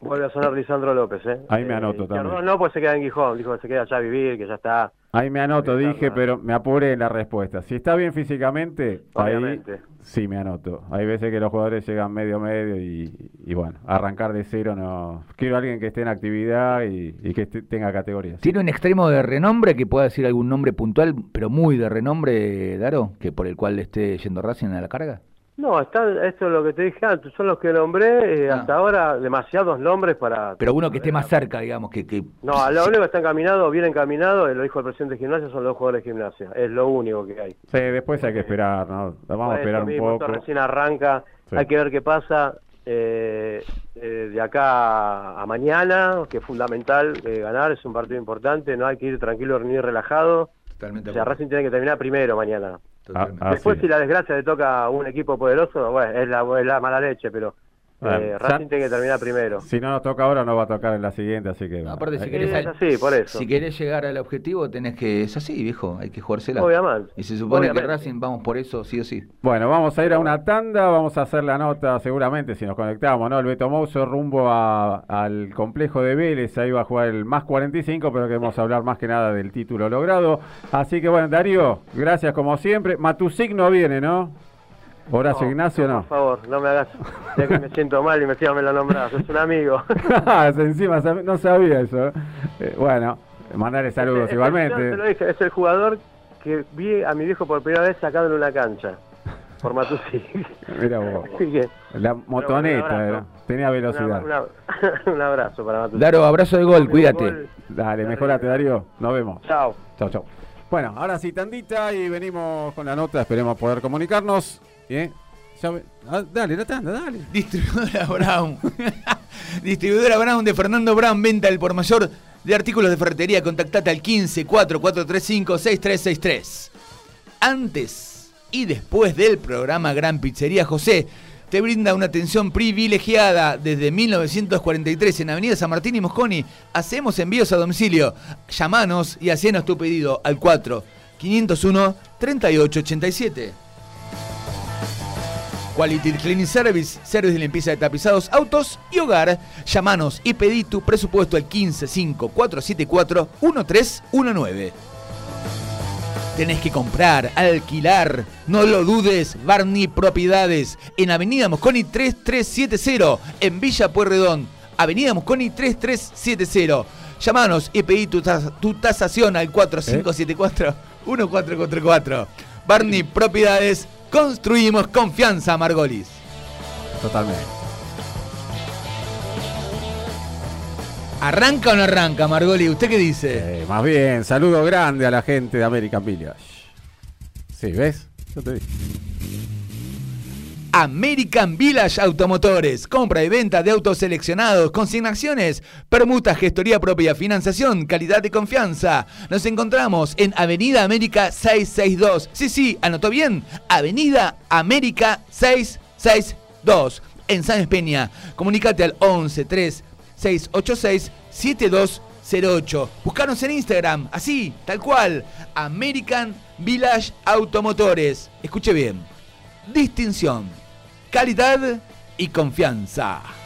Vuelve a sonar Lisandro López, ¿eh? Ahí me anoto y también. No, pues se queda en Gijón. Dijo que se queda allá a vivir, que ya está. Ahí me anoto, dije, pero me apuré en la respuesta. Si está bien físicamente, ahí Obviamente. sí me anoto. Hay veces que los jugadores llegan medio medio y, y bueno, arrancar de cero no. Quiero alguien que esté en actividad y, y que esté- tenga categorías. ¿Tiene un extremo de renombre que pueda decir algún nombre puntual, pero muy de renombre, Daro, que por el cual le esté yendo Racing a la carga? No, están, esto es lo que te dije antes, son los que nombré. eh, Ah. Hasta ahora, demasiados nombres para. Pero uno que esté más cerca, digamos, que... que No, lo único que está encaminado, bien encaminado, eh, lo dijo el presidente de gimnasia, son los jugadores de gimnasia. Es lo único que hay. Sí, después hay que esperar, ¿no? Vamos a esperar un poco. esto recién arranca, Sí. hay que ver qué pasa. eh, eh, de acá a mañana, que es fundamental eh, ganar, es un partido importante, no hay que ir tranquilo ni relajado. Totalmente O sea, Racing tiene que terminar primero mañana. Totalmente. Ah, Después sí. si la desgracia le toca a un equipo poderoso, bueno, es la, es la mala leche, pero eh, ya- Racing tiene que terminar primero. Si no nos toca ahora, no va a tocar en la siguiente, así que. Aparte, si querés, Es así, por eso. si querés llegar al objetivo, tenés que. Es así, viejo, hay que jugársela. Obviamente. Y se supone Obviamente. que Racing vamos por eso, sí o sí. Bueno, vamos a ir a una tanda, vamos a hacer la nota seguramente si nos conectamos, ¿no? El Beto Mouso rumbo a- al complejo de Vélez, ahí va a jugar el más 45, pero queremos hablar más que nada del título logrado. Así que bueno, Darío, gracias como siempre. Matusic no viene, ¿no? Horacio Ignacio no. Por favor, no me hagas, ya que me siento mal y me me lo nombrás, es un amigo. Encima no sabía eso. ¿eh? Eh, bueno, mandarle saludos Es- es- igualmente. yo te lo dije, es el jugador que vi a mi viejo por primera vez sacado en una cancha, por Matusí. Mira vos. Que, La motoneta abrazo. era. Tenía velocidad. una- una- un abrazo para Matusí. Daro, abrazo de gol, cuídate. Gol. Dale, mejorate, Darío. Nos vemos. Chao. Chau, chau. Bueno, ahora sí, tandita y venimos con la nota. Esperemos poder comunicarnos. ¿Eh? Ya ah, dale, la dale. Distribuidora Brown. Distribuidora Brown de Fernando Brown, venta al por mayor de artículos de ferretería. Contactate al 15 4435 6363. Antes y después del programa Gran Pizzería José te brinda una atención privilegiada desde 1943 en Avenida San Martín y Mosconi. Hacemos envíos a domicilio. Llamanos y hacenos tu pedido al 4 501 3887. Quality Cleaning Service, service de limpieza de tapizados, autos y hogar. Llámanos y pedí tu presupuesto al 155474-1319. Tenés que comprar, alquilar, no lo dudes, Barney Propiedades, en Avenida Mosconi 3370, en Villa Pueyrredón. Avenida Mosconi 3370. Llámanos y pedí tu, tu tasación al 4574-1444. Barney Propiedades, construimos confianza, Margolis. Totalmente. ¿Arranca o no arranca, Margoli? ¿Usted qué dice? Eh, más bien, saludo grande a la gente de American Village. Sí, ¿ves? Yo te dije. American Village Automotores. Compra y venta de autos seleccionados, consignaciones, permuta, gestoría propia, financiación, calidad y confianza. Nos encontramos en Avenida América 662. Sí, sí, anotó bien. Avenida América 662. En San Peña. Comunicate al 11 3 686 7208. Buscanos en Instagram, así, tal cual. American Village Automotores. Escuche bien. Distinción, calidad y confianza.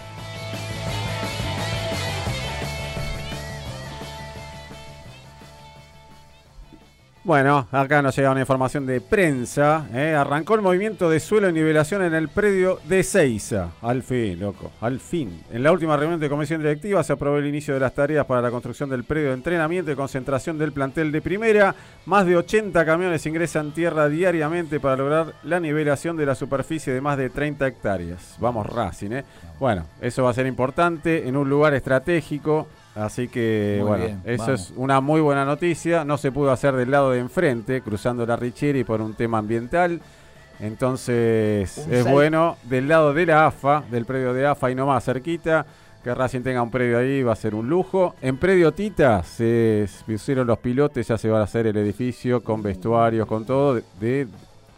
Bueno, acá nos llega una información de prensa. ¿eh? Arrancó el movimiento de suelo y nivelación en el predio de Seiza. Al fin, loco, al fin. En la última reunión de comisión directiva se aprobó el inicio de las tareas para la construcción del predio de entrenamiento y concentración del plantel de primera. Más de 80 camiones ingresan tierra diariamente para lograr la nivelación de la superficie de más de 30 hectáreas. Vamos Racing, ¿eh? Bueno, eso va a ser importante en un lugar estratégico. Así que, Muy bueno, bien, eso vamos. es una muy buena noticia. No se pudo hacer del lado de enfrente, cruzando la Richieri por un tema ambiental. Entonces, Un es sal- bueno del lado de la AFA, del predio de AFA y no más cerquita. Que Racing tenga un predio ahí va a ser un lujo. En predio Tita se pusieron los pilotes, ya se va a hacer el edificio con vestuarios, con todo, de, de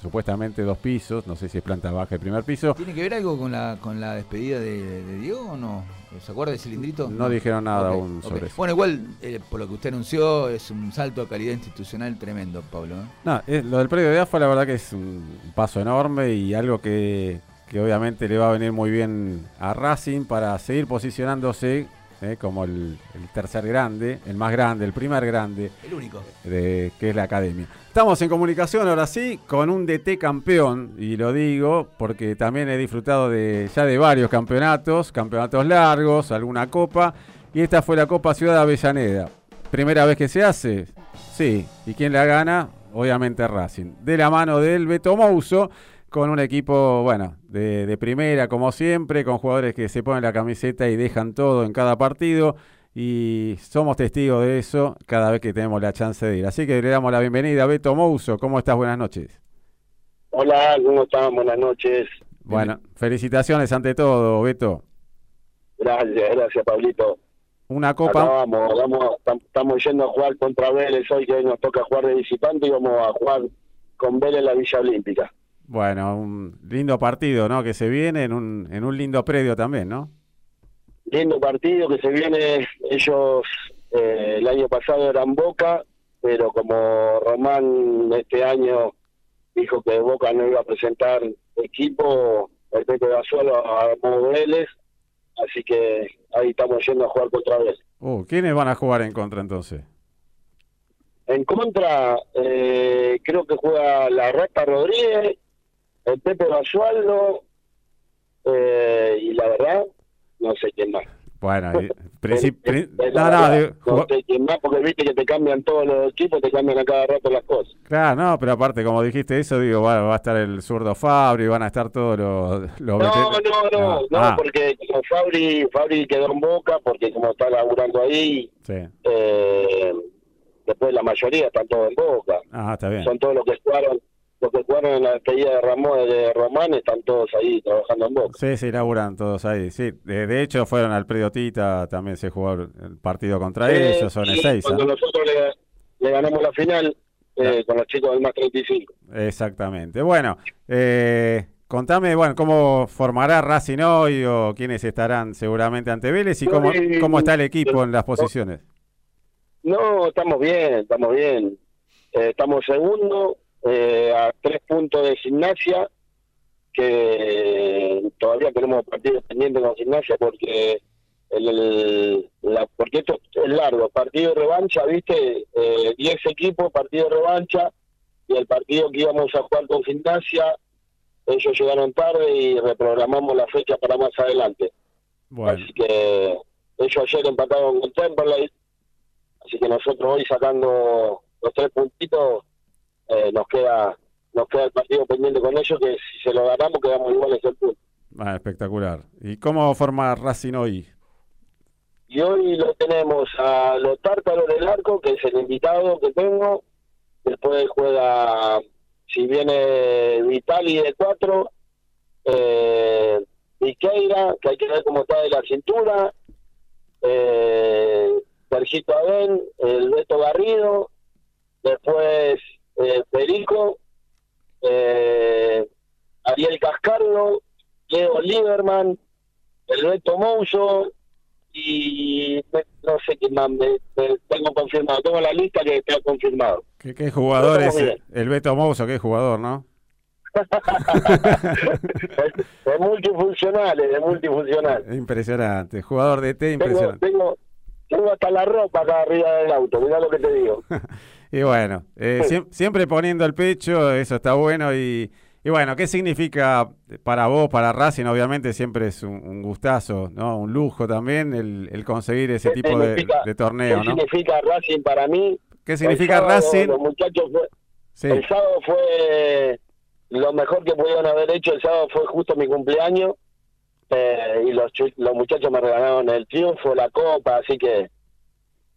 supuestamente dos pisos. No sé si es planta baja el primer piso. ¿Tiene que ver algo con la, con la despedida de, de Diego o no? ¿Se acuerda del cilindrito? No dijeron nada aún sobre eso. Bueno, igual, eh, por lo que usted anunció, es un salto de calidad institucional tremendo, Pablo. ¿eh? No, es- lo del predio de AFA la verdad que es un paso enorme y algo que, que obviamente le va a venir muy bien a Racing para seguir posicionándose eh, como el, el tercer grande, el más grande, el primer grande, El único. de, que es la academia. Estamos en comunicación ahora sí con un DT campeón, y lo digo porque también he disfrutado de ya de varios campeonatos, campeonatos largos, alguna copa, y esta fue la Copa Ciudad Avellaneda. Primera vez que se hace, sí, y quién la gana, obviamente Racing. De la mano del Beto Mouso, con un equipo, bueno, de, de primera como siempre, con jugadores que se ponen la camiseta y dejan todo en cada partido y somos testigos de eso cada vez que tenemos la chance de ir. Así que le damos la bienvenida a Beto Mouso. ¿Cómo estás? Buenas noches. Hola, ¿cómo están? Buenas noches. Bueno, felicitaciones ante todo, Beto. Gracias, gracias, Pablito. Una Acá copa. vamos, vamos, tam- estamos yendo a jugar contra Vélez hoy, que hoy nos toca jugar de visitante y vamos a jugar con Vélez en la Villa Olímpica. Bueno, un lindo partido, ¿no? Que se viene en un, en un lindo predio también, ¿no? Lindo partido que se viene, ellos eh, el año pasado eran Boca, pero como Román este año dijo que Boca no iba a presentar equipo, el Pepe Basualo armó Vélez, así que ahí estamos yendo a jugar contra Vélez. Uh, ¿quiénes van a jugar en contra entonces? En contra, eh, creo que juega la Rata Rodríguez, el Pepe Basualdo, eh, y la verdad, no sé quién más. Bueno, Eh, pri- eh, no, no, digo, no sé quién más, porque viste que te cambian todos los equipos, te cambian a cada rato las cosas. claro, no, pero aparte, como dijiste eso, digo, va, va a estar el zurdo Fabri, van a estar todos los... los No, veter- no, no, no, Ah, porque como Fabri, Fabri quedó en Boca, porque como está laburando ahí, sí. eh, después la mayoría están todos en Boca. Ah, está bien. Son todos los que jugaron, que jugaron en la despedida de Ramón de Román, están todos ahí trabajando en Boca. Sí, sí, laburan todos ahí. Sí, de, de hecho fueron al predio Tita, también se jugó el partido contra Eh, ellos, son el 6. Cuando nosotros le, le ganamos la final eh, con los chicos del más 35. Exactamente. Bueno, eh, contame, bueno, cómo formará Racing hoy o quiénes estarán seguramente ante Vélez y cómo, cómo está el equipo en las posiciones. No, estamos bien, estamos bien. Eh, estamos segundo, eh, a tres puntos de gimnasia, que todavía tenemos partidos pendientes con gimnasia porque el, el- la, porque esto es largo, partido de revancha, viste, eh, 10 equipos, partido de revancha, y el partido que íbamos a jugar con gimnasia, ellos llegaron tarde y reprogramamos la fecha para más adelante. Bueno, Así que ellos ayer empataron con Temperley, así que nosotros hoy sacando los tres puntitos eh, nos queda nos queda el partido pendiente con ellos que si se lo ganamos quedamos iguales el punto. ah, espectacular. ¿Y cómo forma Racing hoy? Y hoy lo tenemos a los tártaros del arco, que es el invitado que tengo. Después juega, si viene Vitali de cuatro, eh, Viqueira, que hay que ver cómo está de la cintura, eh, Sergito Adén, el Beto Garrido, después eh, Perico, eh, Ariel Cascardo, Leo Lieberman, el Beto Mouso, y no sé quién más me, me- tengo confirmado, tengo la lista que está confirmado. ¿Qué, qué jugador es bien. el Beto Mouso? ¿Qué jugador, no? es, multifuncional, es multifuncional. Impresionante. Jugador de T, Tengo, impresionante. tengo, tengo hasta la ropa acá arriba del auto, mirá lo que te digo. Y bueno, eh, siem- siempre poniendo el pecho, eso está bueno. Y, y bueno, ¿qué significa para vos, para Racing? Obviamente siempre es un, un gustazo, ¿no? Un lujo también el, el conseguir ese ¿Qué tipo de, torneo, ¿Qué ¿no? significa Racing para mí? ¿Qué significa sábado, Racing? Los muchachos fue, Sí, El sábado fue lo mejor que pudieron haber hecho. El sábado fue justo mi cumpleaños eh, y los, los muchachos me regalaron el triunfo, la copa, así que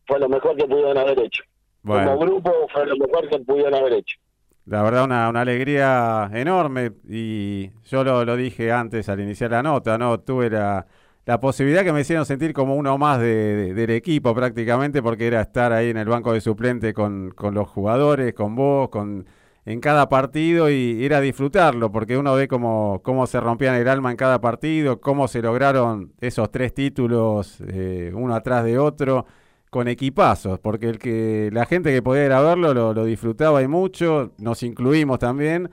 fue lo mejor que pudieron haber hecho. Como grupo fue lo mejor que pudieron haber hecho. la verdad una, una alegría enorme y yo lo, lo dije antes al iniciar la nota, ¿no? Tuve la, la posibilidad que me hicieron sentir como uno más de- de- del equipo prácticamente porque era estar ahí en el banco de suplente con, con los jugadores, con vos, con en cada partido y era disfrutarlo porque uno ve cómo, cómo se rompían el alma en cada partido, cómo se lograron esos tres títulos eh, uno atrás de otro con equipazos, porque el que la gente que podía ir a verlo lo, lo disfrutaba y mucho, nos incluimos también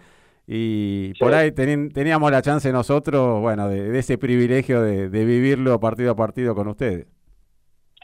y Sí. por ahí teni- teníamos la chance nosotros, bueno, de, de ese privilegio de, de vivirlo partido a partido con ustedes.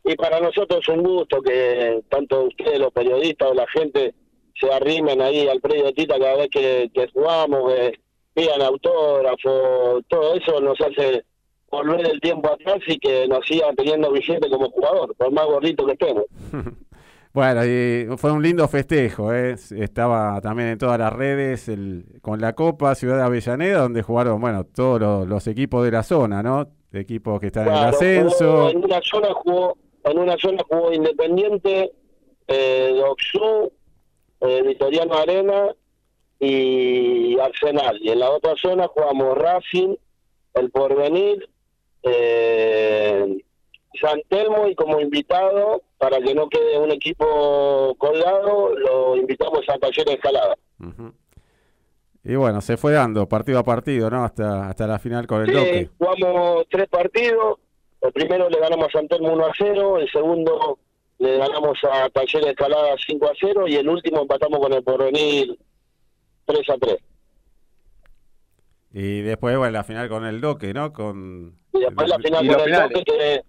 Y para nosotros es un gusto que tanto ustedes, los periodistas o la gente, se arrimen ahí al predio de Tita cada vez que, que jugamos, que pidan autógrafos, todo eso nos hace volver el tiempo atrás y que nos sigan teniendo vigente como jugador, por más gordito que estemos. Bueno, y fue un lindo festejo, ¿eh? estaba también en todas las redes el, con la Copa Ciudad de Avellaneda, donde jugaron, bueno, todos los, los equipos de la zona, ¿no? Equipos que están en el ascenso. en una zona jugó, en una zona jugó Independiente, eh, Doxú, eh, Vitoriano Arena y Arsenal. Y en la otra zona jugamos Racing, El Porvenir, eh, San Telmo y como invitado, para que no quede un equipo colgado, lo invitamos a Taller de Escalada. Y bueno, se fue dando partido a partido, ¿no? Hasta, hasta la final con el Sí, Doque. jugamos tres partidos. El primero le ganamos a San Telmo 1 a 0, el segundo le ganamos a Taller Escalada 5 a 0 y el último empatamos con el Porvenir 3 a 3. Y después, bueno, la final con el Doque, ¿no? Con... Y después la final con el. Doque que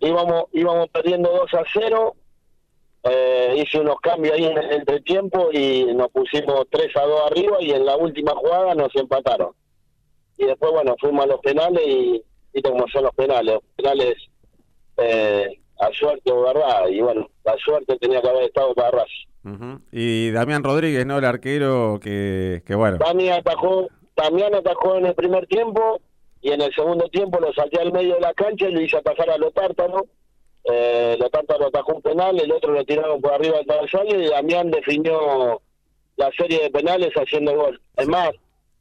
íbamos, íbamos perdiendo 2 a 0. Eh, hice unos cambios ahí en el entretiempo y nos pusimos 3 a 2 arriba y en la última jugada nos empataron. Y después, bueno, fuimos a los penales y viste cómo son los penales. Los penales eh, a suerte o verdad. Y bueno, la suerte tenía que haber estado para Racing. Y Damián Rodríguez, ¿no? El arquero que, que bueno. Dani atajó, Damián atajó en el primer tiempo y en el segundo tiempo lo saqué al medio de la cancha y lo hice atajar a los tártaros. Eh, los tártaros atajó un penal, el otro lo tiraron por arriba del travesaño y Damián definió la serie de penales haciendo gol. Es más,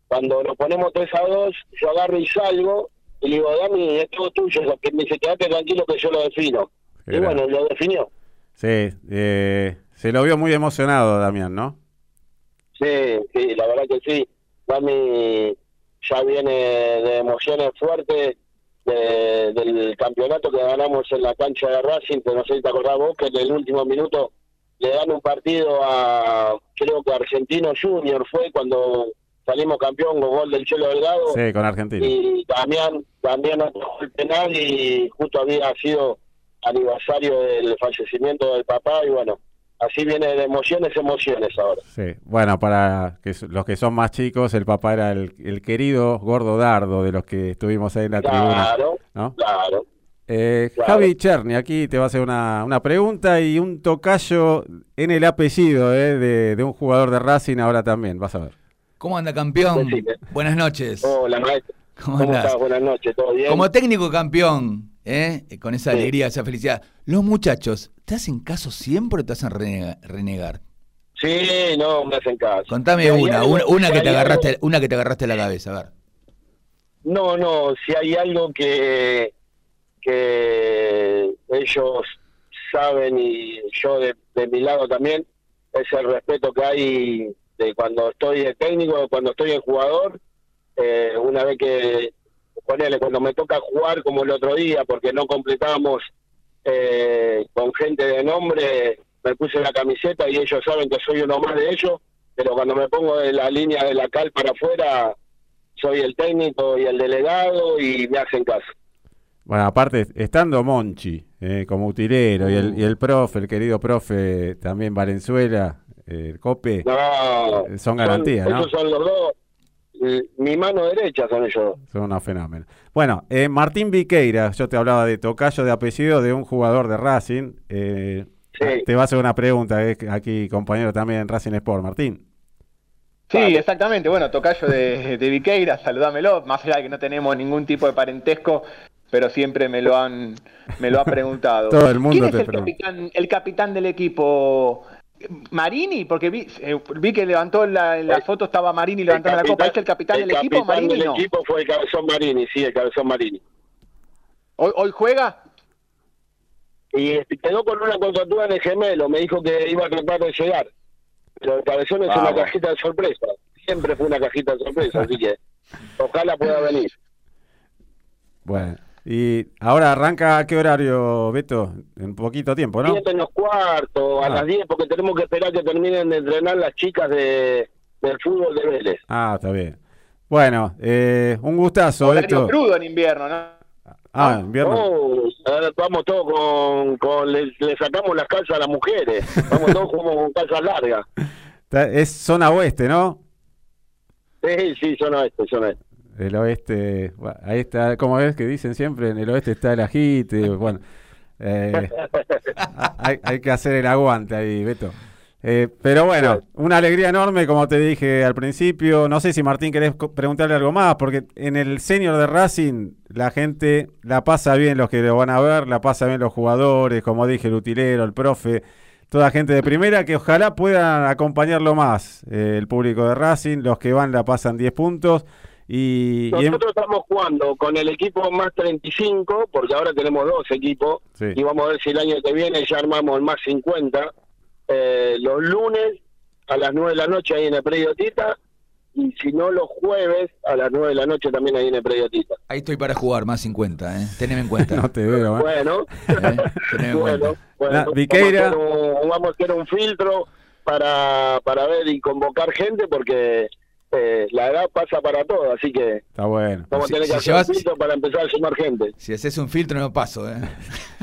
cuando nos ponemos 3 a 2, yo agarro y salgo y le digo, Dani, es todo tuyo, que me dice, quédate tranquilo que yo lo defino. Y bueno, lo definió. Sí, eh, se lo vio muy emocionado, Damián, ¿no? Sí, sí, la verdad que sí. Dami ya viene de emociones fuertes de- del campeonato que ganamos en la cancha de Racing, que no sé si te acordás vos, que en el último minuto le dan un partido a, creo que Argentino Junior fue cuando salimos campeón con gol del Chelo Delgado. Sí, con Argentina. Y también, también el penal y justo había sido aniversario del fallecimiento del papá y bueno, así viene de emociones, emociones ahora. Sí, bueno, para que los que son más chicos, el papá era el, el querido Gordo Dardo de los que estuvimos ahí en la tribuna. Claro, ¿no? claro. Eh, Claro. Javi Cherny, aquí te va a hacer una, una pregunta y un tocayo en el apellido eh, de, de un jugador de Racing ahora también, vas a ver. ¿Cómo anda, campeón? Decime. Buenas noches. Hola, maestro. ¿Cómo estás? Buenas noches, ¿todo bien? Como técnico campeón, ¿eh? con esa alegría, esa felicidad, los muchachos, ¿te hacen caso siempre o te hacen renega- renegar? Sí, no, me hacen caso. Contame Si una, algo- una, una si que te agarraste, algo- una que te agarraste la cabeza, a ver. No, no, si hay algo que, que ellos saben y yo de, de mi lado también, es el respeto que hay de cuando estoy de técnico, cuando estoy de jugador, eh, una vez que, ponele, cuando me toca jugar como el otro día, porque no completamos eh, con gente de nombre, me puse la camiseta y ellos saben que soy uno más de ellos, pero cuando me pongo de la línea de la cal para afuera, soy el técnico y el delegado y me hacen caso. Bueno, aparte, estando Monchi eh, como utilero y, el, y el profe, el querido profe también Valenzuela, eh, el Cope, No, son garantías, ¿no? Esos son los dos. Eh, Mi mano derecha son ellos. son unos fenómenos. Bueno, eh, Martín Viqueira, yo te hablaba de tocayo de apellido de un jugador de Racing. eh, Sí. Te va a hacer una pregunta eh, aquí, compañero también en Racing Sport, Martín. Sí, exactamente. Bueno, tocayo de, de Viqueira, saludámelo. Más allá de que no tenemos ningún tipo de parentesco, pero siempre me lo han, me lo ha preguntado. Todo el mundo ¿Quién es te el pregunta. capitán, el capitán del equipo? Marini, porque vi, eh, vi que levantó la, en la foto estaba Marini levantando la copa. ¿Es el capitán del equipo? capitán Marini del no. equipo fue el Cabezón Marini, sí, el Cabezón Marini. ¿Hoy, hoy juega? Y este, quedó con una contratura en el gemelo, me dijo que iba a tratar de llegar. Pero el Cabezón es Ah, una bueno. cajita de sorpresa. Siempre fue una cajita de sorpresa, así que ojalá pueda venir. Bueno, y ahora arranca a qué horario, Beto? En poquito tiempo, ¿no? Siete menos cuarto, a Ah. las 10, porque tenemos que esperar que terminen de entrenar las chicas de, del fútbol de Vélez. Ah, está bien. Bueno, eh, un gustazo, Horario Beto. crudo en invierno, ¿no? Ah, invierno. Oh, ahora vamos todos con, con le, le sacamos las calzas a las mujeres, vamos todos como con calzas largas. Es zona oeste, ¿no? Sí, sí, son oeste, son oeste. El oeste, bueno, ahí está, como es que dicen siempre, en el oeste está el ajite, bueno, eh, hay, hay que hacer el aguante ahí, Beto. Eh, pero bueno, una alegría enorme, como te dije al principio. No sé si Martín querés preguntarle algo más, porque en el senior de Racing la gente la pasa bien, los que lo van a ver, la pasa bien los jugadores, como dije, el utilero, el profe. toda gente de primera que ojalá puedan acompañarlo más. eh, el público de Racing, los que van la pasan 10 puntos. Y, Nosotros estamos jugando con el equipo más 35, porque ahora tenemos dos equipos, Sí. y vamos a ver si el año que viene ya armamos el más 50. Eh, los lunes a las 9 de la noche ahí en el Predio Tita, y si no los jueves a las 9 de la noche también ahí en el Predio Tita. Ahí estoy para jugar, más 50, ¿eh? Teneme en cuenta. no te veo, ¿eh? Bueno, ¿eh? Teneme en bueno, cuenta. bueno, La- vamos, a hacer un, vamos a hacer un filtro para, para ver y convocar gente, porque eh, la edad pasa para todo, así que Está bueno. vamos Si- a tener que si hacer llevas- un filtro para empezar a sumar gente. Si haces un filtro no paso, ¿eh?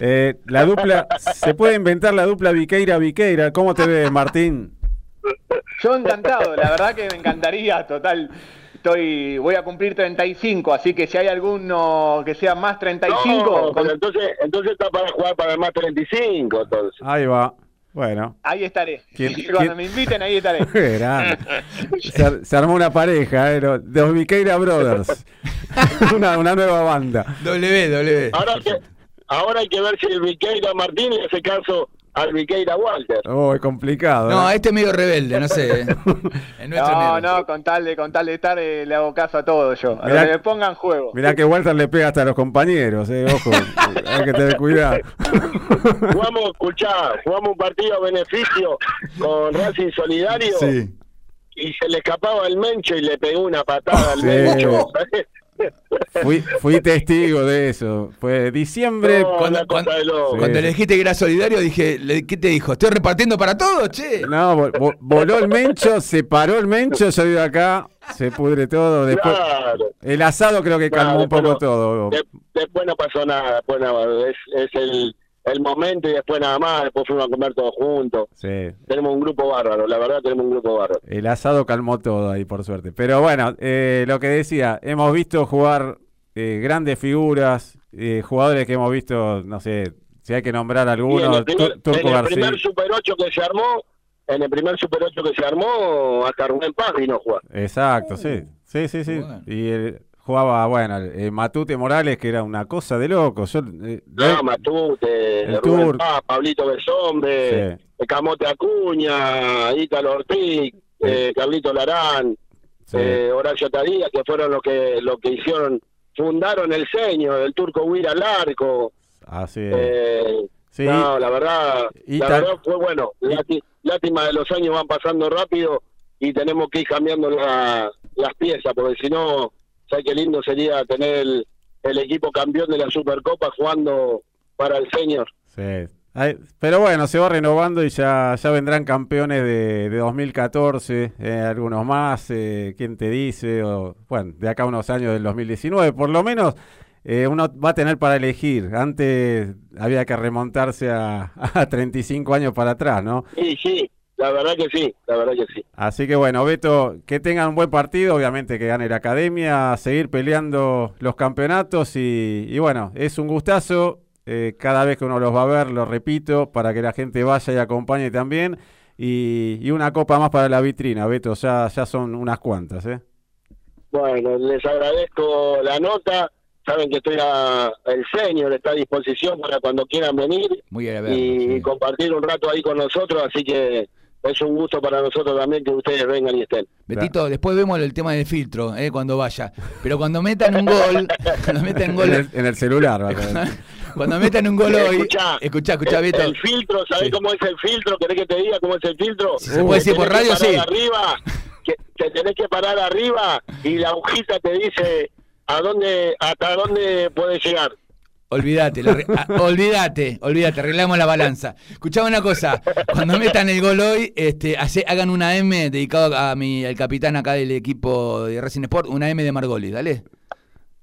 Eh, la dupla, se puede inventar la dupla Viqueira-Viqueira. ¿Cómo te ves, Martín? Yo encantado, la verdad que me encantaría, total. Estoy, voy a cumplir 35, así que si hay alguno que sea más 35, No, con- pero entonces, entonces está para jugar para el más 35, entonces. Ahí va. Bueno. ahí estaré. ¿Quién- Cuando quién- me inviten, ahí estaré. Qué grande. Se, ar- se armó una pareja, ¿eh? Los, los Viqueira Brothers. una, una nueva banda. W, W. Ahora, que, ahora hay que ver si el Viqueira Martín le hace caso al Viqueira Walter. Oh, es complicado. No, ¿eh? este es medio rebelde, no sé. ¿eh? No, no, con tal de, con tal de estar, eh, le hago caso a todo yo. A Mirá- lo que me pongan juego. Mirá que Walter le pega hasta a los compañeros, eh, ojo. Hay que tener cuidado. Jugamos, escuchá, jugamos un partido a beneficio con Racing Solidario Sí. y se le escapaba el Mencho y le pegó una patada al Sí. Mencho. Fui, fui testigo de eso. Fue diciembre. No, cuando- cuando-. Sí. Le dijiste que era solidario, dije, le- ¿qué te dijo? ¿Estoy repartiendo para todos, che? No, vo- vo- voló el mencho, se paró el mencho, yo de acá, se pudre todo. Después, Claro. el asado creo que calmó Claro, un poco todo. de- después no pasó nada, después nada, es, es el, el momento y después nada más, después fuimos a comer todos juntos. Sí, Tenemos un grupo bárbaro, la verdad tenemos un grupo bárbaro. el asado calmó todo ahí, por suerte. Pero bueno, eh, lo que decía, hemos visto jugar eh, grandes figuras, eh, jugadores que hemos visto, no sé, si hay que nombrar Y en algunos, el primer, Tu- Turco en el García. primer Super 8 que se armó, en el primer Super 8 que se armó, hasta Rubén Paz vino a jugar. Exacto, sí. Sí, sí, sí. Bueno. Y él jugaba, bueno, eh, Matute Morales, que era una cosa de loco. Yo, eh, No, Matute, El Rubén. Paz, Pablito Besombre, Sí. Camote Acuña, Ítalo Ortiz, eh, Carlito Larán, sí. eh, Horacio Tadía, que fueron los que, lo que hicieron, fundaron el ceño, el turco Huira Larco. así es. Eh, Sí. No, la verdad, Y la verdad fue bueno. Lástima de los años van pasando rápido y tenemos que ir cambiando la- las piezas, porque si no, ¿sabes qué lindo sería tener el, el equipo campeón de la Supercopa jugando para el señor? Sí. Ay, pero bueno, se va renovando y ya, ya vendrán campeones de, de 2014, eh, algunos más, eh, quién te dice, o bueno, de acá a unos años del 2019, por lo menos eh, uno va a tener para elegir. Antes había que remontarse a, a 35 años para atrás, ¿no? Sí, sí, la verdad que sí, la verdad que sí. Así que bueno, Beto, que tengan un buen partido, obviamente que gane la academia, seguir peleando los campeonatos y, y bueno, es un gustazo. eh, cada vez que uno los va a ver, lo repito, para que la gente vaya y acompañe también. Y, y una copa más para la vitrina, Beto, ya, ya son unas cuantas, ¿eh? Bueno, les agradezco la nota. Saben que estoy a, el señor está a disposición para cuando quieran venir Muy y sí. compartir un rato ahí con nosotros, así que es un gusto para nosotros también que ustedes vengan y estén. Betito, después vemos el tema del filtro, eh, cuando vaya. Pero cuando metan un gol, cuando metan un En gol, el, en el celular. va a ser. cuando metan un gol hoy, Escuchá, escuchá, escuchá, el, Beto. el filtro, ¿sabés Sí. cómo es el filtro? ¿Querés que te diga cómo es el filtro? ¿Se puede decir por radio? Sí. Arriba, que te tenés que parar arriba y la agujita te dice a dónde, hasta dónde puedes llegar. Olvídate, la re- ah, olvídate, olvídate, arreglamos la balanza. Escuchame una cosa, cuando metan el gol hoy, este, hace- hagan una M dedicado a mi, al capitán acá del equipo de Racing Sport, una M de Margolis, dale.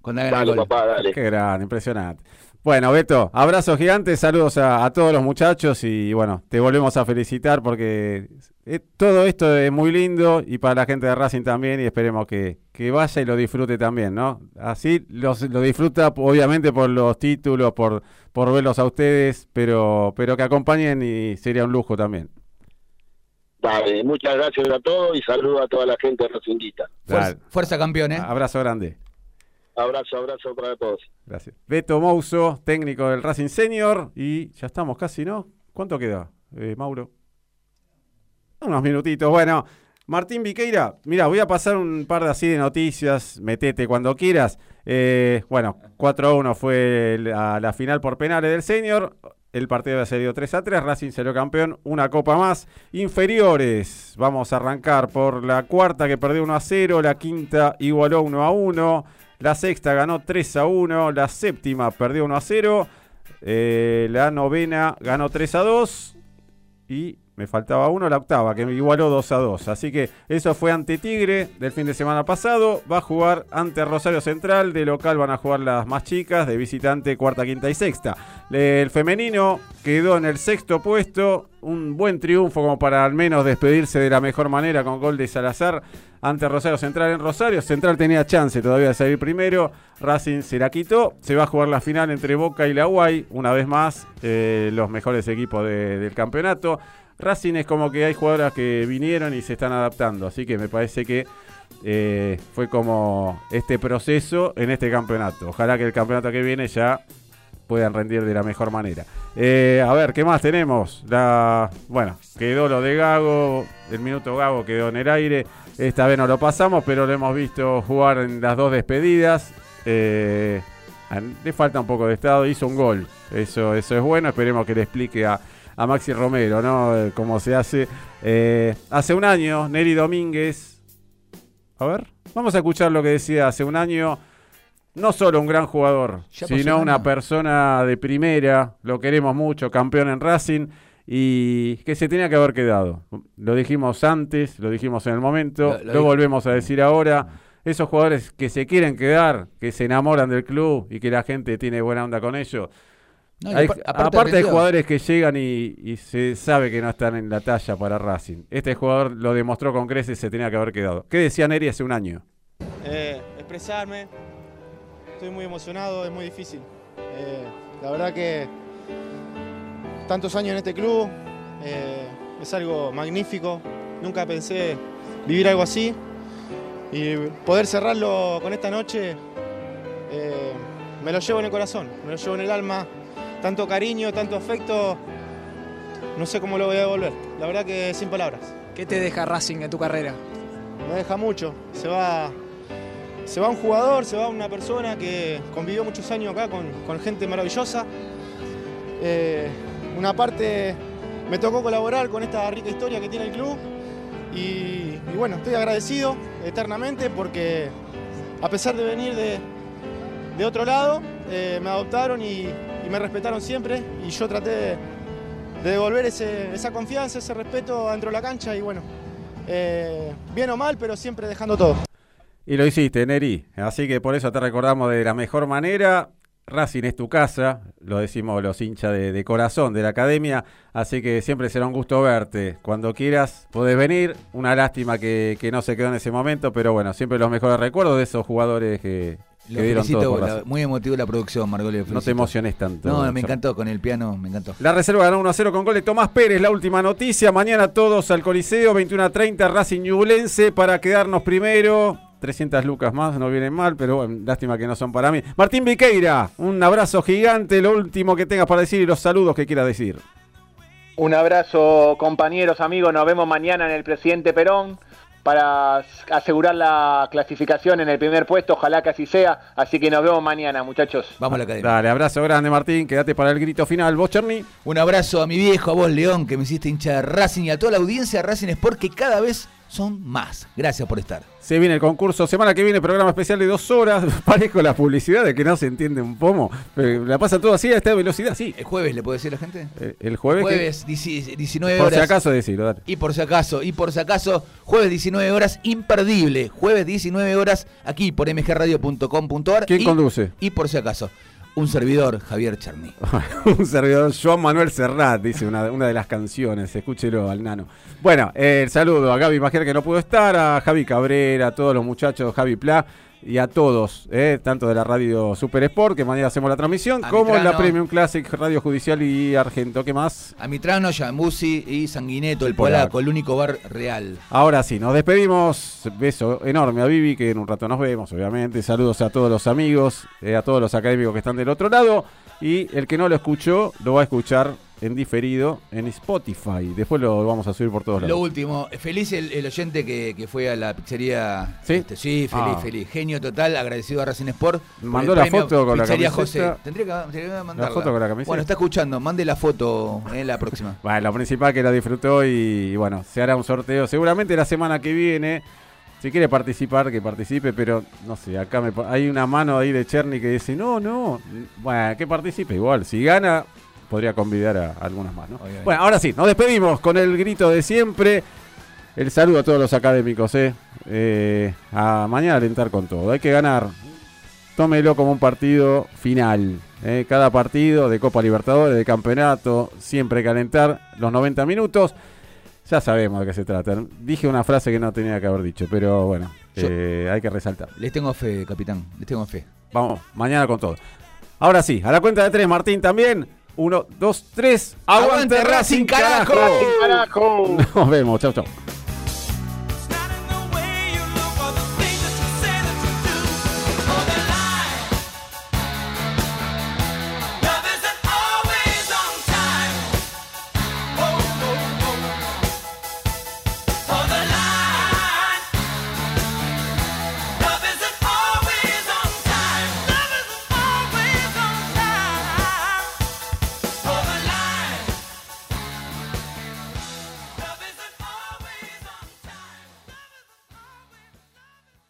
Cuando hagan Dale, el gol. papá, dale. Qué gran, impresionante. Bueno, Beto, abrazos gigantes, saludos a, a todos los muchachos y bueno, te volvemos a felicitar porque eh, todo esto es muy lindo y para la gente de Racing también y esperemos que, que vaya y lo disfrute también, ¿no? Así los, lo disfruta obviamente por los títulos, por, por verlos a ustedes, pero, pero que acompañen y sería un lujo también. Dale, muchas gracias a todos y saludo a toda la gente racinguita. Fuerza, Dale. fuerza campeón, ¿eh? Abrazo grande. Abrazo, abrazo para todos. Gracias. Beto Mouso, técnico del Racing Senior y ya estamos casi, ¿no? ¿Cuánto queda? eh, Mauro. Unos minutitos. Bueno, Martín Viqueira, mira, voy a pasar un par de así de noticias, metete cuando quieras. Eh, bueno, 4 a 1 fue la, la final por penales del senior. El partido había salido 3 a 3, Racing salió campeón, una copa más. Inferiores, vamos a arrancar por la cuarta que perdió 1 a 0, la quinta igualó 1 a 1, la sexta ganó 3 a 1, la séptima perdió 1 a 0, eh, la novena ganó 3 a 2 y me faltaba uno, la octava, que me igualó 2 a 2. Así que eso fue ante Tigre del fin de semana pasado. Va a jugar ante Rosario Central. De local van a jugar las más chicas. De visitante, cuarta, quinta y sexta. El femenino quedó en el sexto puesto. Un buen triunfo como para al menos despedirse de la mejor manera con gol de Salazar ante Rosario Central en Rosario. Central tenía chance todavía de salir primero. Racing se la quitó. Se va a jugar la final entre Boca y la Guay. Una vez más, eh, los mejores equipos de- del campeonato. Racing es como que hay jugadoras que vinieron y se están adaptando, así que me parece que eh, fue como este proceso en este campeonato. Ojalá que el campeonato que viene ya puedan rendir de la mejor manera. Eh, a ver, ¿qué más tenemos? La, bueno, quedó lo de Gago, el minuto Gago quedó en el aire. Esta vez no lo pasamos, pero lo hemos visto jugar en las dos despedidas. Eh, le falta un poco de estado, hizo un gol. Eso, eso es bueno, esperemos que le explique a, a Maxi Romero, ¿no? Eh, Cómo se hace. Eh, hace un año, Neri Domínguez. A ver, vamos a escuchar lo que decía hace un año. No solo un gran jugador, sino un una persona de primera. Lo queremos mucho, campeón en Racing. Y que se tenía que haber quedado. Lo dijimos antes, lo dijimos en el momento, Lo- lo, lo dijo. volvemos a decir ahora. Esos jugadores que se quieren quedar, que se enamoran del club y que la gente tiene buena onda con ellos, No, hay- apar- aparte, hay rindió. jugadores que llegan y, y se sabe que no están en la talla para Racing. Este jugador lo demostró con creces, se tenía que haber quedado. ¿Qué decía Neri hace un año? eh, expresarme. Estoy muy emocionado, es muy difícil. Eh, la verdad que tantos años en este club eh, es algo magnífico. Nunca pensé vivir algo así y poder cerrarlo con esta noche eh, me lo llevo en el corazón, me lo llevo en el alma. Tanto cariño, tanto afecto, no sé cómo lo voy a devolver. La verdad que sin palabras. ¿Qué te deja Racing en tu carrera? me deja mucho. Se va, se va un jugador, se va una persona que convivió muchos años acá con, con gente maravillosa. Eh, una parte me tocó colaborar con esta rica historia que tiene el club y, y bueno, estoy agradecido eternamente porque a pesar de venir de, de otro lado, eh, me adoptaron y, y me respetaron siempre y yo traté de, de devolver ese- esa confianza, ese respeto dentro de la cancha y bueno, eh, bien o mal, pero siempre dejando todo. Y lo hiciste, Neri. Así que por eso te recordamos de la mejor manera. Racing es tu casa, lo decimos los hinchas de, corazón de la academia, así que siempre será un gusto verte. Cuando quieras podés venir, una lástima que, que no se quedó en ese momento, pero bueno, siempre los mejores recuerdos de esos jugadores que Lo dieron felicito, la- muy emotivo la producción, Margolio. No te emociones tanto. No, me encantó con el piano, me encantó. La reserva ganó 1 a 0 con gol de Tomás Pérez, la última noticia. Mañana todos al Coliseo, 21 a 30, Racing Ñublense para quedarnos primero. 300 lucas más, no vienen mal, pero bueno, lástima que no son para mí. Martín Viqueira, un abrazo gigante, lo último que tengas para decir y los saludos que quieras decir. Un abrazo, compañeros, amigos. Nos vemos mañana en el Presidente Perón para asegurar la clasificación en el primer puesto. Ojalá que así sea. Así que nos vemos mañana, muchachos. Vamos a la academia. Dale, abrazo grande Martín, quédate para el grito final. ¿Vos, Cherny? Un abrazo a mi viejo, a vos, León, que me hiciste hincha de Racing y a toda la audiencia de Racing Sport, que cada vez son más. Gracias por estar. Se viene el concurso, semana que viene, programa especial de dos horas. Parezco la publicidad de que no se entiende un pomo. Pero la pasa todo así a esta velocidad, sí. ¿El jueves le puedo decir a la gente? Eh, El jueves. Jueves, 10 19 por horas. si acaso decirlo, dale. Y por si acaso, y por si acaso, jueves 19 horas, imperdible. Jueves 19 horas, aquí por mgradio.com.ar. ¿Quién y, conduce? Y por si acaso, un servidor, Javier Charny. un servidor, Joan Manuel Serrat, dice una, de las canciones, escúchelo al nano. Bueno, eh, el saludo a Gaby Magier que no pudo estar, a Javi Cabrera, a todos los muchachos, Javi Pla y a todos, eh, tanto de la radio Super Sport, que mañana hacemos la transmisión, A como en la Mitrano. Premium Classic, Radio Judicial y Argento. ¿Qué más? A Mitrano, Yambusi y Sanguineto, el Polaco. polaco, el único bar real. Ahora sí, nos despedimos. Beso enorme a Vivi, que en un rato nos vemos, obviamente. Saludos a todos los amigos, eh, a todos los académicos que están del otro lado. Y el que no lo escuchó, lo va a escuchar en diferido en Spotify. Después lo vamos a subir por todos Lo lados. último, feliz el, el oyente que, que fue a la pizzería. ¿Sí? Este, sí, feliz, Ah. feliz. Genio total, agradecido a Racing Sport. por Mandó la foto con la camiseta. José. Tendría que, tendría que mandarla. foto con la camiseta. Bueno, está escuchando, mande la foto en la próxima. Bueno, lo principal que la disfrutó y, y bueno, se hará un sorteo seguramente la semana que viene. Si quiere participar, que participe, pero no sé, acá me, hay una mano ahí de Cherny que dice, no, no, bueno, que participe igual. Si gana, podría convidar a, algunas más, ¿no? Obviamente. Bueno, ahora sí, nos despedimos con el grito de siempre. El saludo a todos los académicos, ¿eh? Eh, a mañana alentar con todo. Hay que ganar. Tómelo como un partido final. ¿eh? Cada partido de Copa Libertadores, de campeonato, siempre hay que alentar los 90 minutos. Ya sabemos de qué se trata. Dije una frase que no tenía que haber dicho, pero bueno, eh, hay que resaltar. Les tengo fe, capitán, les tengo fe. Vamos, mañana con todo. Ahora sí, a la cuenta de tres, Martín también. Uno, dos, tres. ¡Aguante, ¡Aguante, Racing, Racing, carajo! carajo! ¡Carajo! Nos vemos, chau, chau.